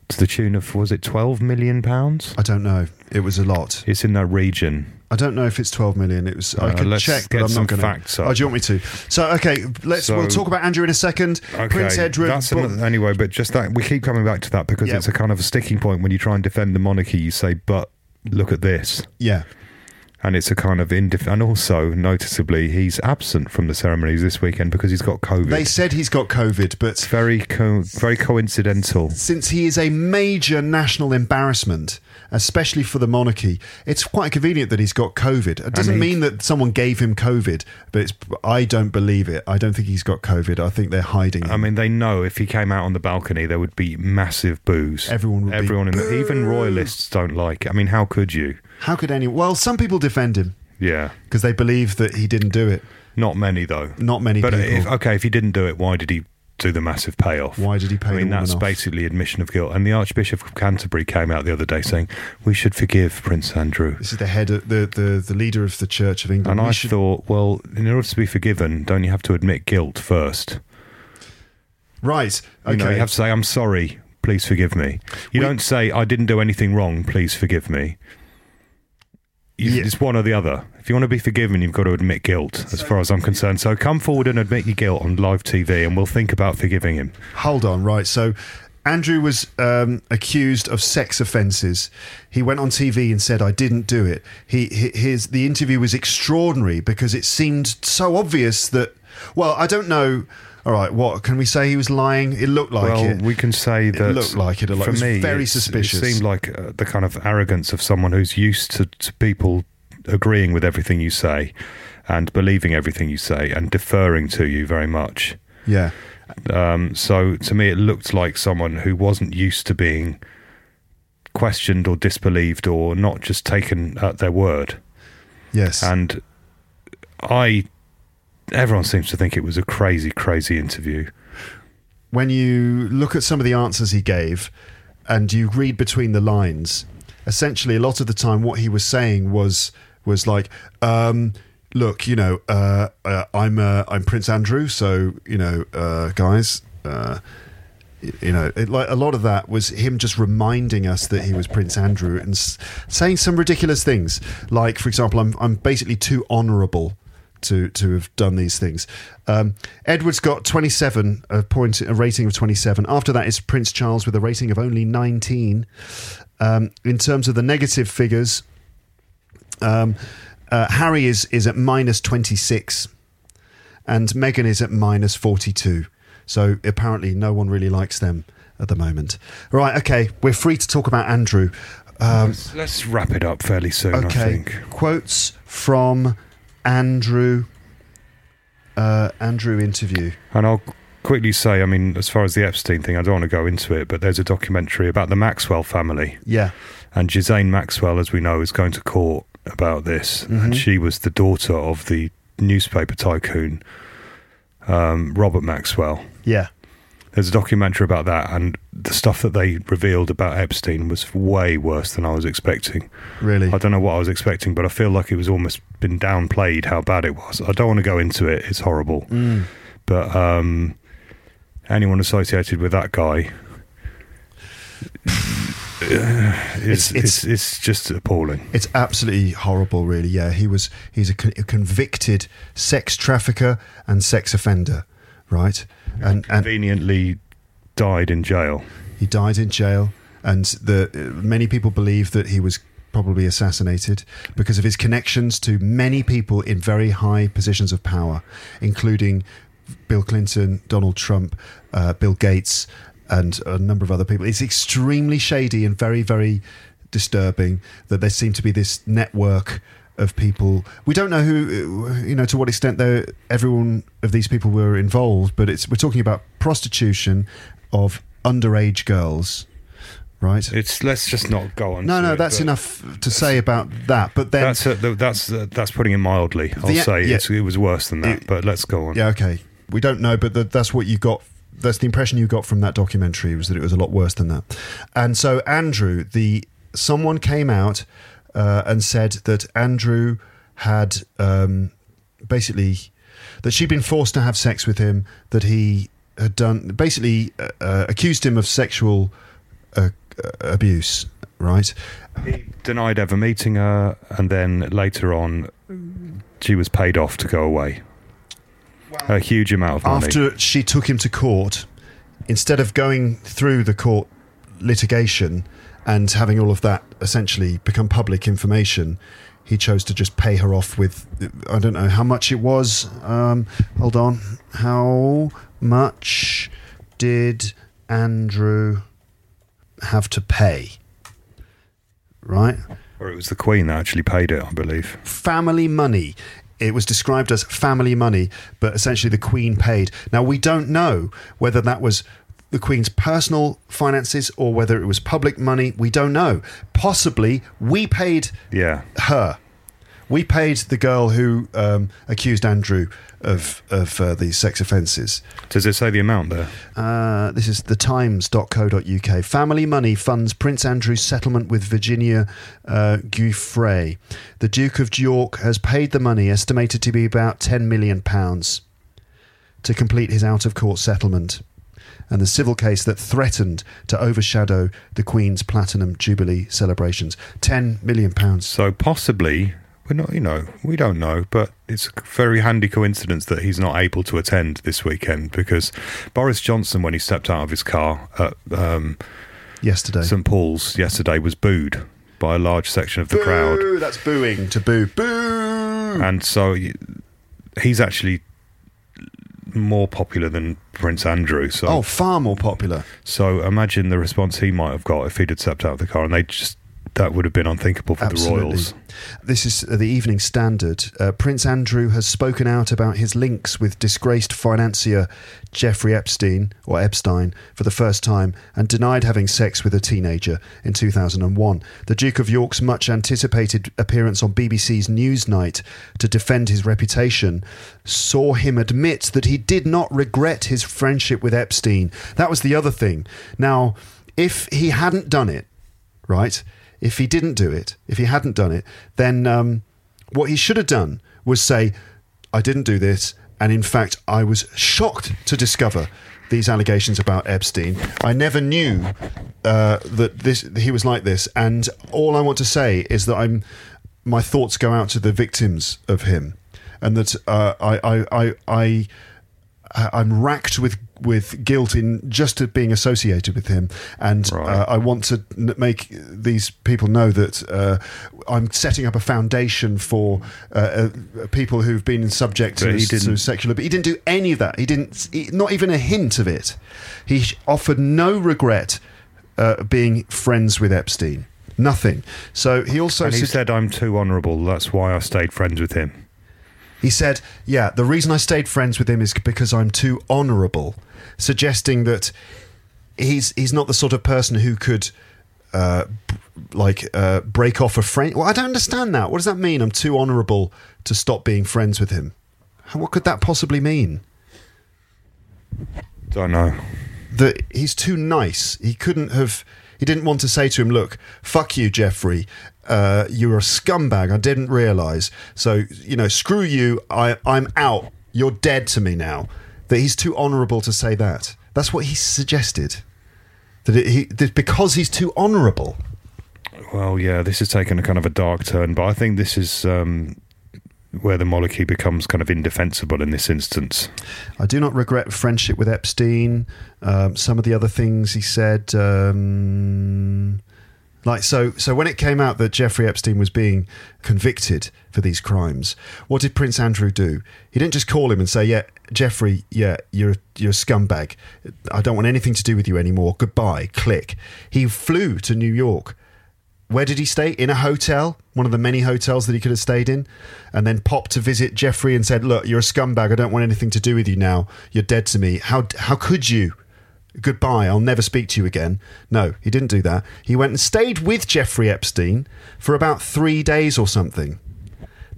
to the tune of was it 12 million pounds? I don't know. It was a lot. It's in that region. I don't know if it's twelve million. It was. I Uh, could let's check, get but I'm some not going facts to. Oh, do you want me to? So, okay, let's. So- we'll talk about Andrew in a second. Okay, Prince Edward. That's but- another, anyway, but just that we keep coming back to that because Yeah. it's a kind of a sticking point when you try and defend the monarchy. You say, but look at this. yeah, and it's a kind of indif- and also noticeably he's absent from the ceremonies this weekend because he's got COVID. they said he's got COVID, it's but very co- very coincidental. since he is a major national embarrassment, especially for the monarchy, it's quite convenient that he's got COVID. It doesn't he- mean that someone gave him COVID, but it's. I don't believe it. I don't think he's got COVID. I think they're hiding. Him. I mean, they know if he came out on the balcony, there would be massive boos. Everyone would be, everyone, in the, even royalists don't like. it. I mean, how could you? How could any? Well, some people defend him Yeah, because they believe that he didn't do it. not many though. Not many But if, okay, if he didn't do it, why did he do the massive payoff? Why did he pay I mean, that's off? basically admission of guilt. And the Archbishop of Canterbury came out the other day saying we should forgive Prince Andrew. This is the head, of, the, the the leader of the Church of England. And We I should- thought, well, in order to be forgiven, don't you have to admit guilt first? right, You okay, know, you have to say, I'm sorry, please forgive me. You We- don't say, I didn't do anything wrong, please forgive me. You, Yeah. It's one or the other. If you want to be forgiven, you've got to admit guilt, as far as I'm concerned. So come forward and admit your guilt on live TV, and we'll think about forgiving him. hold on, right. So Andrew was um, accused of sex offences. He went on TV and said, "I didn't do it." He his the interview was extraordinary because it seemed so obvious that. Well, I don't know. All right, what can we say? He was lying. It looked like well, it. we can say that it looked like it a lot. For It was me, very suspicious. It seemed like uh, the kind of arrogance of someone who's used to, to people agreeing with everything you say and believing everything you say and deferring to you very much. yeah, Um, so to me, it looked like someone who wasn't used to being questioned or disbelieved or not just taken at their word. yes, And I, everyone seems to think it was a crazy, crazy interview. when you look at some of the answers he gave and you read between the lines, essentially a lot of the time what he was saying was was like, um, look, you know, uh, uh, I'm uh, I'm Prince Andrew, so you know, uh, guys. Uh, you know, it, like a lot of that was him just reminding us that he was Prince Andrew and s- saying some ridiculous things, like, for example, I'm I'm basically too honourable to to have done these things. Um, Edward's got 27, a point, a rating of 27. After that is Prince Charles with a rating of only 19. Um, in terms of the negative figures, um, uh, Harry is is at minus 26, and Meghan is at minus 42. So apparently, no one really likes them at the moment. Right, okay, we're free to talk about Andrew. Um, let's, let's wrap it up fairly soon, I Okay. think. Quotes from Andrew. Uh, Andrew interview. And I'll quickly say, I mean, as far as the Epstein thing, I don't want to go into it, but there's a documentary about the Maxwell family. Yeah. And Ghislaine Maxwell, as we know, is going to court about this. And she was the daughter of the newspaper tycoon, um, Robert Maxwell. Yeah. There's a documentary about that, and the stuff that they revealed about Epstein was way worse than I was expecting. Really. I don't know what I was expecting, but I feel like it was almost been downplayed how bad it was. I don't want to go into it; it's horrible. Mm. But um, anyone associated with that guy, It's- it's, it's, it's just appalling. It's absolutely horrible, really. Yeah, he was. He's a, con- a convicted sex trafficker and sex offender, right? And and Conveniently died in jail. he died in jail, and the uh, many people believe that he was probably assassinated because of his connections to many people in very high positions of power, including Bill Clinton, Donald Trump, uh, Bill Gates, and a number of other people. It's extremely shady and very, very disturbing that there seemed to be this network of people. We don't know who, uh, you know, to what extent though everyone of these people were involved, but it's we're talking about prostitution of underage girls, right? It's let's just not go on. No, no, it, that's enough to say about that. But then, That's a, that's uh, that's putting it mildly. I'll The- say yeah. it's, it was worse than that. It- but let's go on. yeah, okay, we don't know, but the, that's what you got. That's the impression you got from that documentary was that it was a lot worse than that. And so Andrew, the someone came out uh, and said that Andrew had um, basically that she'd been forced to have sex with him, that he had done basically uh, uh, accused him of sexual uh, uh, abuse, right? He denied ever meeting her, and then later on, she was paid off to go away. A huge amount of money. after she took him to court, instead of going through the court litigation and having all of that essentially become public information, he chose to just pay her off with I don't know how much it was. Um, hold on, how much did Andrew have to pay? Right or it was the Queen that actually paid it, I believe. family money. It was described as family money, but essentially the Queen paid. Now, we don't know whether that was the Queen's personal finances or whether it was public money. We don't know. Possibly we paid Yeah. her. We paid the girl who um, accused Andrew of, of uh, these sex offences. Does it say the amount there? Uh, this is thetimes.co.uk. Family money funds Prince Andrew's settlement with Virginia uh, Giuffre. The Duke of York has paid the money, estimated to be about £10 million, to complete his out of court settlement and the civil case that threatened to overshadow the Queen's Platinum Jubilee celebrations. £10 million. So possibly We're not, you know, we don't know, but it's a very handy coincidence that he's not able to attend this weekend because Boris Johnson, when he stepped out of his car at um, Yesterday. St Paul's yesterday, was booed by a large section of the crowd. That's booing to boo. Boo! and so he's actually more popular than Prince Andrew. So, oh, far more popular. so imagine the response he might have got if he'd had stepped out of the car, and they just that would have been unthinkable for the Royals. This is the Evening Standard. Uh, Prince Andrew has spoken out about his links with disgraced financier Jeffrey Epstein or Epstein for the first time and denied having sex with a teenager in 2001. The Duke of York's much anticipated appearance on BBC's Newsnight to defend his reputation saw him admit that he did not regret his friendship with Epstein. That was the other thing. Now, if he hadn't done it, right? If he didn't do it, if he hadn't done it, then um, what he should have done was say, I didn't do this. And in fact, I was shocked to discover these allegations about Epstein. I never knew uh, that this he was like this. And all I want to say is that I'm my thoughts go out to the victims of him, and that uh, I, I, I I- I'm racked with with guilt in just being associated with him, and Right. uh, I want to n- make these people know that uh, I'm setting up a foundation for uh, uh, people who've been subject to, to didn't- But he didn't do any of that. He didn't, he, not even a hint of it. He offered no regret uh, being friends with Epstein. Nothing. So he also And he sug- said, "I'm too honourable. That's why I stayed friends with him." He said, "Yeah, the reason I stayed friends with him is because I'm too honourable," suggesting that he's he's not the sort of person who could. Uh, b- like uh, break off a friend. Well, I don't understand that. What does that mean? I'm too honourable to stop being friends with him. What could that possibly mean? Don't know. That he's too nice. He couldn't have. He didn't want to say to him, "Look, fuck you, Jeffrey. Uh, you're a scumbag. I didn't realise. So you know, screw you. I, I'm out. You're dead to me now." That he's too honourable to say that. That's what he suggested. That, it, he, that because he's too honourable. Well, yeah, this has taken a kind of a dark turn, but I think this is um, where the monarchy becomes kind of indefensible in this instance. I do not regret friendship with Epstein. Um, some of the other things he said, um, like so. So when it came out that Jeffrey Epstein was being convicted for these crimes, what did Prince Andrew do? He didn't just call him and say, "Yeah, Jeffrey, yeah, you're you're a scumbag. I don't want anything to do with you anymore. Goodbye." Click. He flew to New York. Where did he stay? In a hotel, one of the many hotels that he could have stayed in, and then popped to visit Jeffrey and said, "Look, you're a scumbag. I don't want anything to do with you now. You're dead to me. How how could you? Goodbye. I'll never speak to you again." No, he didn't do that. He went and stayed with Jeffrey Epstein for about three days or something,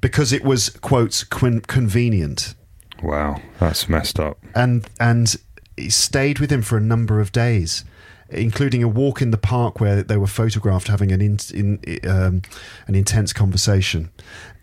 because it was quotes con- convenient Wow, that's messed up. and and he stayed with him for a number of days, including a walk in the park where they were photographed having an in, in, um, an intense conversation.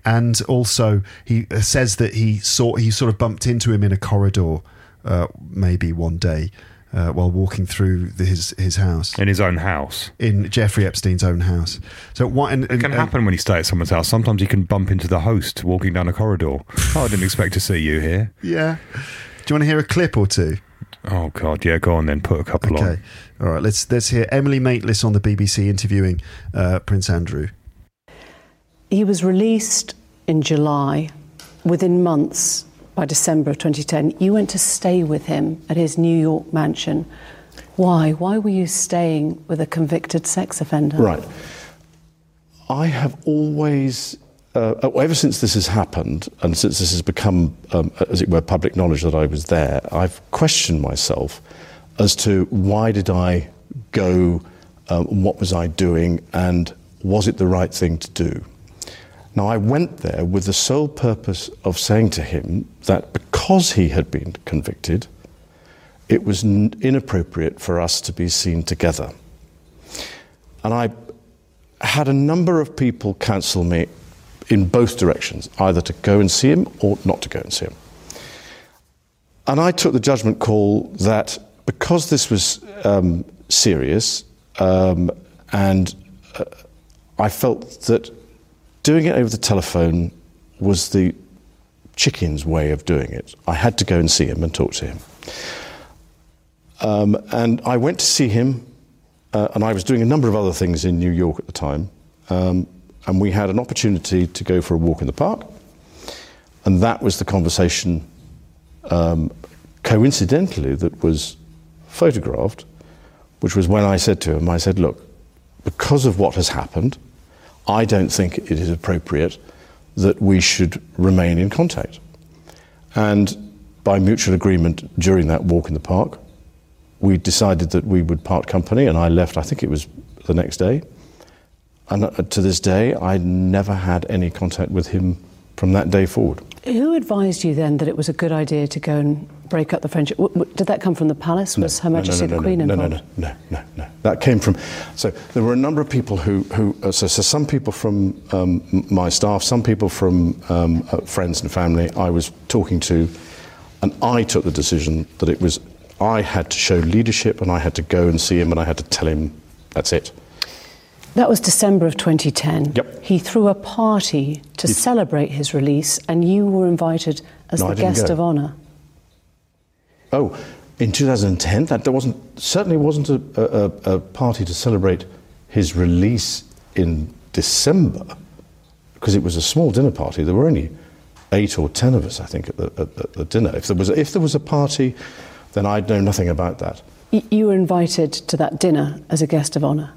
And also, he uh, says that he saw he sort of bumped into him in a corridor, uh, maybe one day, uh, while walking through the, his his house In his own house. in Jeffrey Epstein's own house. So what? And, It can and- happen when you stay at someone's house. Sometimes you can bump into the host walking down a corridor. Oh, [LAUGHS] I didn't expect to see you here. yeah. Do you want to hear a clip or two? Oh God, yeah, go on then. Put a couple Okay. on. Okay. All right. Let's let's hear Emily Maitlis on the BBC interviewing uh, Prince Andrew. He was released in July. Within months, by December of 2010, you went to stay with him at his New York mansion. Why? Why were you staying with a convicted sex offender? Right. I have always, uh, uh, ever since this has happened, and since this has become, um, as it were, public knowledge that I was there, I've questioned myself as to why did I go, um, what was I doing, and was it the right thing to do? Now, I went there with the sole purpose of saying to him that because he had been convicted, it was inappropriate for us to be seen together. And I had a number of people counsel me in both directions, either to go and see him or not to go and see him. And I took the judgment call that because this was um, serious, um, and uh, I felt that doing it over the telephone was the chicken's way of doing it. I had to go and see him and talk to him. Um, and I went to see him, uh, and I was doing a number of other things in New York at the time. Um, and we had an opportunity to go for a walk in the park. And that was the conversation, um, coincidentally, that was photographed, which was when I said to him, I said, Look, because of what has happened, I don't think it is appropriate that we should remain in contact. And by mutual agreement during that walk in the park, we decided that we would part company, and I left, I think it was the next day. And uh, to this day, I never had any contact with him from that day forward. Who advised you then that it was a good idea to go and break up the friendship? Did that come from the palace? Was Her Majesty no, no, the Queen no, involved? No, no, no, no, no. That came from. So there were a number of people who, who uh, so, so some people from um, my staff, some people from um, uh, friends and family I was talking to, and I took the decision that it was I had to show leadership and I had to go and see him and I had to tell him that's it. That was December of 2010. Yep. He threw a party to celebrate his release, and you were invited as No, the guest go. of honour. Oh, in 2010, that there wasn't certainly wasn't a, a, a party to celebrate his release in December because it was a small dinner party. There were only eight or ten of us, I think, at the, at, at the dinner. If there was if there was a party, then I'd know nothing about that. You were invited to that dinner as a guest of honour.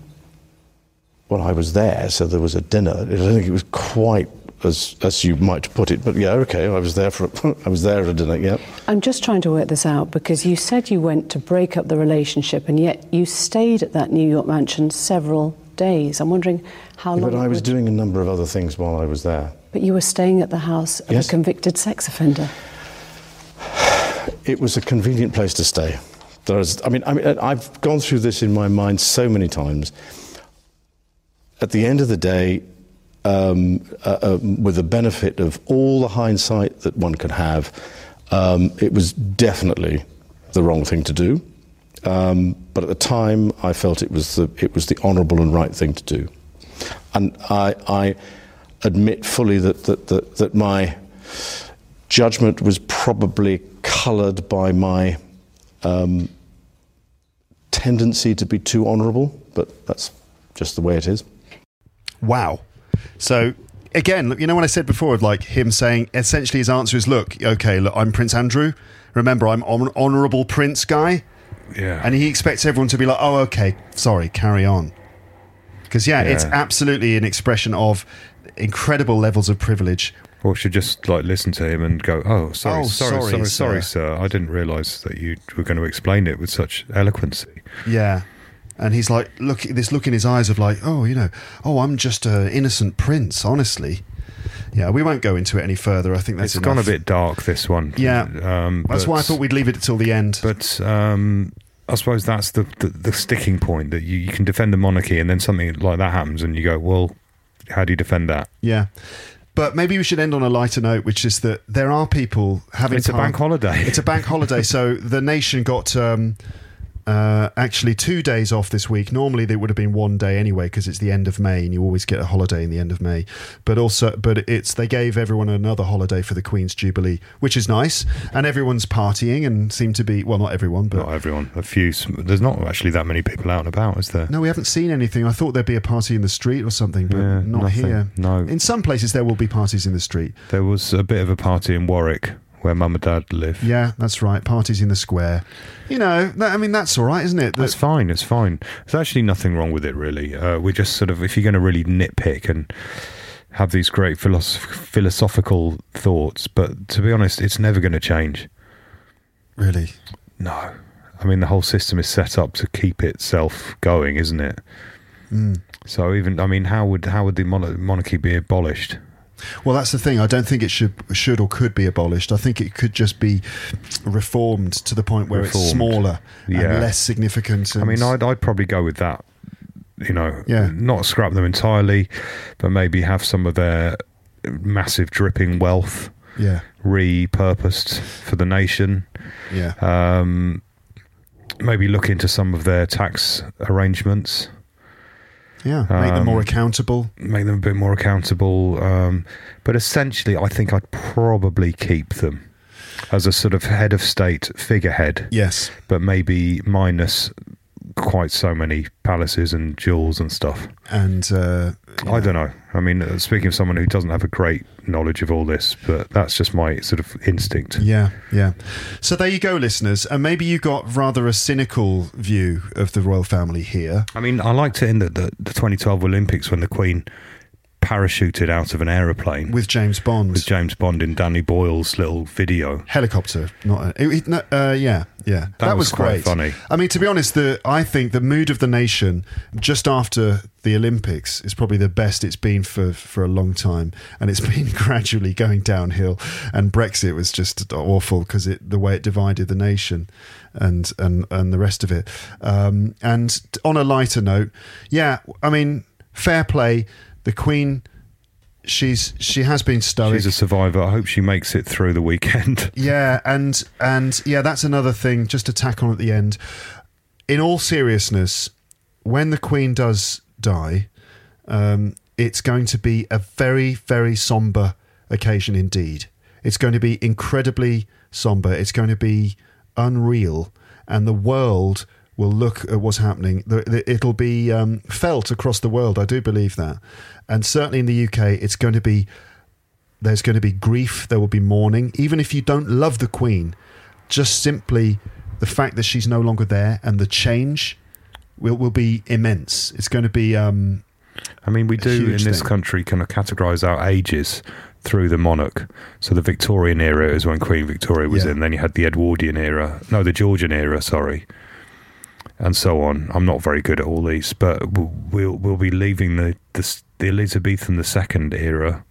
Well, I was there, so there was a dinner. I don't think it was quite as as you might put it, but yeah, okay. I was there for [LAUGHS] I was there at a dinner. Yeah. I'm just trying to work this out because you said you went to break up the relationship, and yet you stayed at that New York mansion several days. I'm wondering how long. But I was would- doing a number of other things while I was there. But you were staying at the house of Yes. a convicted sex offender. it was a convenient place to stay. There was, I mean, I mean, I've gone through this in my mind so many times. At the end of the day, um, uh, uh, with the benefit of all the hindsight that one can have, um, it was definitely the wrong thing to do. Um, but at the time, I felt it was the it was the honourable and right thing to do, and I, I admit fully that that, that, that my judgment was probably coloured by my um, tendency to be too honourable, but that's just the way it is. Wow. So again, you know what I said before of like him saying essentially his answer is, look, okay, look, I'm Prince Andrew. Remember, I'm an honourable prince guy, Yeah. and he expects everyone to be like, oh, okay, sorry, carry on. Because yeah, it's absolutely an expression of incredible levels of privilege. Or should just like listen to him and go, "Oh, sorry, Oh, sorry, sorry, sorry, sir." sorry, sir. I didn't realise that you were going to explain it with such eloquency." Yeah. And he's like, look, this look in his eyes of like, oh, you know, oh, I'm just an innocent prince, honestly. Yeah, we won't go into it any further. I think that's it's gone a bit dark. This one, Yeah. Um, That's but- why I thought we'd leave it till the end. But um, I suppose that's the, the the sticking point that you, you can defend the monarchy, and then something like that happens, and you go, "Well, how do you defend that?" Yeah. But maybe we should end on a lighter note, which is that there are people having. It's a bank holiday. It's a bank holiday. [LAUGHS] So the nation got um, uh, actually two days off this week. Normally there would have been one day anyway because it's the end of May and you always get a holiday in the end of May. But also, but it's they gave everyone another holiday for the Queen's Jubilee, which is nice. And everyone's partying and seem to be well, not everyone, but Not everyone. A few. There's not actually that many people out and about, is there? No, we haven't seen anything. I thought there'd be a party in the street or something, but Yeah, not nothing. here. No. In some places, there will be parties in the street. There was a bit of a party in Warwick where Mum and Dad live. Yeah, that's right. Parties in the square. You know, that, I mean, that's all right, isn't it? That's fine. It's fine. There's actually nothing wrong with it, really. Uh, we just sort of, if you're going to really nitpick and have these great philosoph- philosophical thoughts, but to be honest, it's never going to change. really. No. I mean, the whole system is set up to keep itself going, isn't it? Mm. So even, I mean, how would how would the mon- monarchy be abolished? Well, that's the thing. I don't think it should should or could be abolished. I think it could just be reformed to the point where it's smaller Yeah. and less significant. I mean, I'd, I'd probably go with that. You know, Yeah. not scrap them entirely, but maybe have some of their massive dripping wealth yeah, repurposed for the nation. yeah, Um, maybe look into some of their tax arrangements. Yeah, make them more Um, accountable. make them a bit more accountable. Um, but essentially, I think I'd probably keep them as a sort of head of state figurehead, Yes. but maybe minus quite so many palaces and jewels and stuff. And uh, I don't know. I mean, uh, speaking of someone who doesn't have a great knowledge of all this, but that's just my sort of instinct. Yeah, yeah. So there you go, listeners. And maybe you got rather a cynical view of the royal family here. I mean, I liked it in the, the, the 2012 Olympics when the Queen parachuted out of an aeroplane With James Bond, with James Bond in Danny Boyle's little video. helicopter, not a, it, no, uh, yeah, yeah. That, was quite great. funny. I mean, to be honest, the I think the mood of the nation just after the Olympics is probably the best it's been for for a long time, and it's [LAUGHS] been gradually going downhill. And Brexit was just awful because it the way it divided the nation, and and and the rest of it. Um, and on a lighter note, yeah, I mean, fair play. The Queen. She's she has been stoic. She's a survivor. I hope she makes it through the weekend. [LAUGHS] Yeah, and and yeah, that's another thing. Just to tack on at the end. In all seriousness, when the Queen does die, um, it's going to be a very very somber occasion indeed. It's going to be incredibly somber. It's going to be unreal, and the world will look at what's happening. It'll be um, felt across the world. I do believe that, and certainly in the UK, it's going to be there's going to be grief, there will be mourning. Even if you don't love the Queen, just simply the fact that she's no longer there and the change will, will be immense. It's going to be, um, I mean, we do in this thing. country kind of categorise our ages through the monarch. So the Victorian era is when Queen Victoria was Yeah. in. Then you had the Edwardian era, no, the Georgian era, sorry, and so on. I'm not very good at all these, but we'll we'll be leaving the the, the Elizabethan the second era,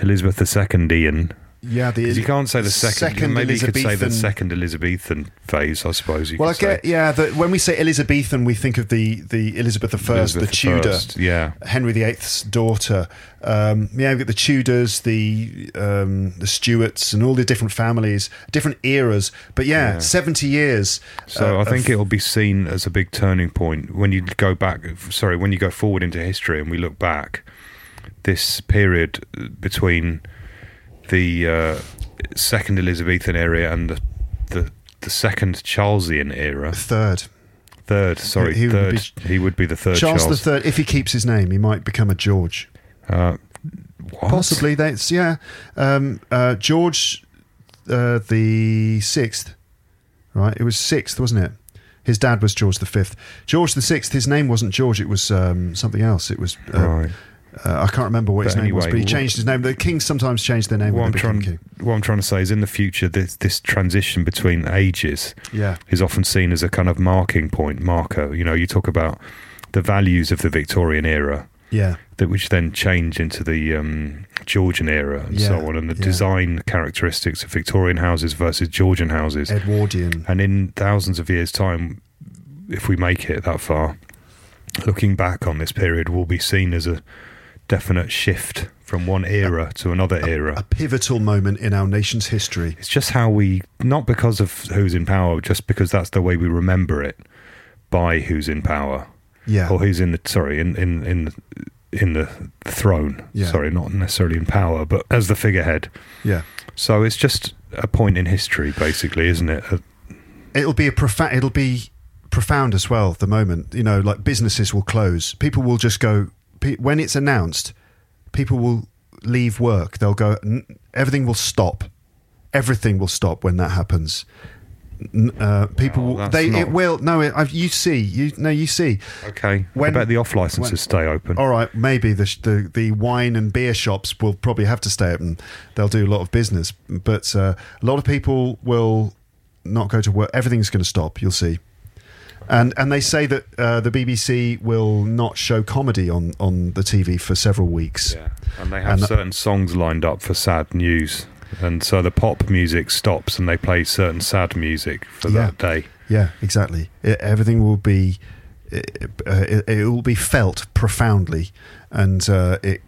Elizabeth II, Ian. Yeah, the you can't say the second. second maybe you could say the second Elizabethan phase. I suppose you Well, I get, yeah, the, when we say Elizabethan, we think of the, the Elizabeth I, Elizabeth the Tudor, I, yeah. Henry VIII's daughter. Um, yeah, we've got the Tudors, the um, the Stuarts, and all the different families, different eras. But yeah, Yeah. 70 years. So uh, I think of- it'll be seen as a big turning point when you go back. Sorry, when you go forward into history and we look back, this period between the uh, second Elizabethan era and the, the the second Charlesian era, third. third. Sorry, He would third. he would be the third Charles, Charles. the Third, if he keeps his name, he might become a George. Uh, what? Possibly. That's yeah. Um, uh, George uh, the sixth, right? It was sixth, wasn't it? His dad was George the fifth. George the sixth. His name wasn't George. It was um, something else. It was. Uh, Right. Uh, I can't remember what his But name was, but he changed his name. The kings sometimes change their name What I'm trying, what I'm trying to say is, in the future, this this transition between ages Yeah. is often seen as a kind of marking point, marker. You know, you talk about the values of the Victorian era, Yeah. that which then change into the um, Georgian era and so on, and the yeah. design characteristics of Victorian houses versus Georgian houses. Edwardian. And in thousands of years' time, if we make it that far, looking back on this period will be seen as a definite shift from one era to another era. A pivotal moment in our nation's history. It's just how we, not because of who's in power, just because that's the way we remember it by who's in power Yeah. or who's in the sorry in in in the, in the throne. Yeah. Sorry, not necessarily in power, but as the figurehead. Yeah. So it's just a point in history, basically, isn't it? Uh, it'll be a profound it'll be profound as well the moment you know like businesses will close people will just go pe- when it's announced people will leave work they'll go "N- everything will stop everything will stop when that happens N- uh, people Well, will they it will no it, I've, you see you no you see okay. When- I bet the off licenses when- stay open. all right, maybe the, the the wine and beer shops will probably have to stay open. They'll do a lot of business, but uh, a lot of people will not go to work. Everything's going to stop. You'll see. And and they say that uh, the BBC will not show comedy on, on the TV for several weeks. Yeah, and they have And- certain songs lined up for sad news, and so the pop music stops, and they play certain sad music for Yeah. that day. Yeah, exactly. It, everything will be it, uh, it, it will be felt profoundly, and uh, it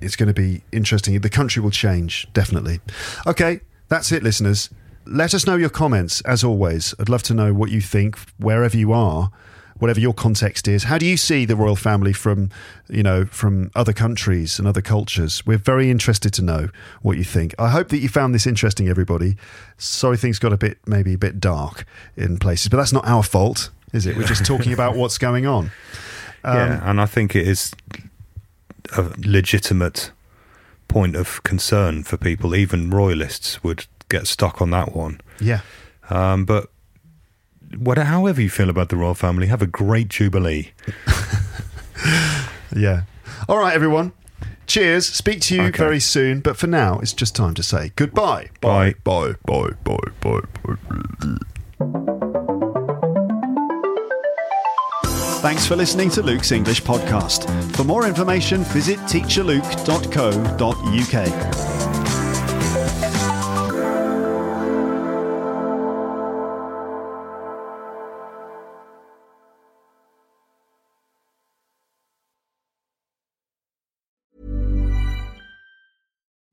it's going to be interesting. The country will change definitely. Okay, that's it, listeners. Let us know your comments as always. I'd love to know what you think wherever you are. whatever your context is. How do you see the royal family from, you know, from other countries and other cultures? We're very interested to know what you think. I hope that you found this interesting, everybody. Sorry, things got a bit maybe a bit dark in places, but that's not our fault, is it? We're just talking about [LAUGHS] what's going on. Um, yeah, and I think it is a legitimate point of concern for people. Even royalists would get stuck on that one. Yeah. Um, but whatever, however you feel about the royal family, have a great jubilee. [LAUGHS] Yeah. All right, everyone. Cheers. Speak to you Okay. very soon. But for now, it's just time to say goodbye. Bye. Bye. Bye. Bye. Bye. Bye. Thanks for listening to Luke's English podcast. For more information, visit teacherluke.co.uk.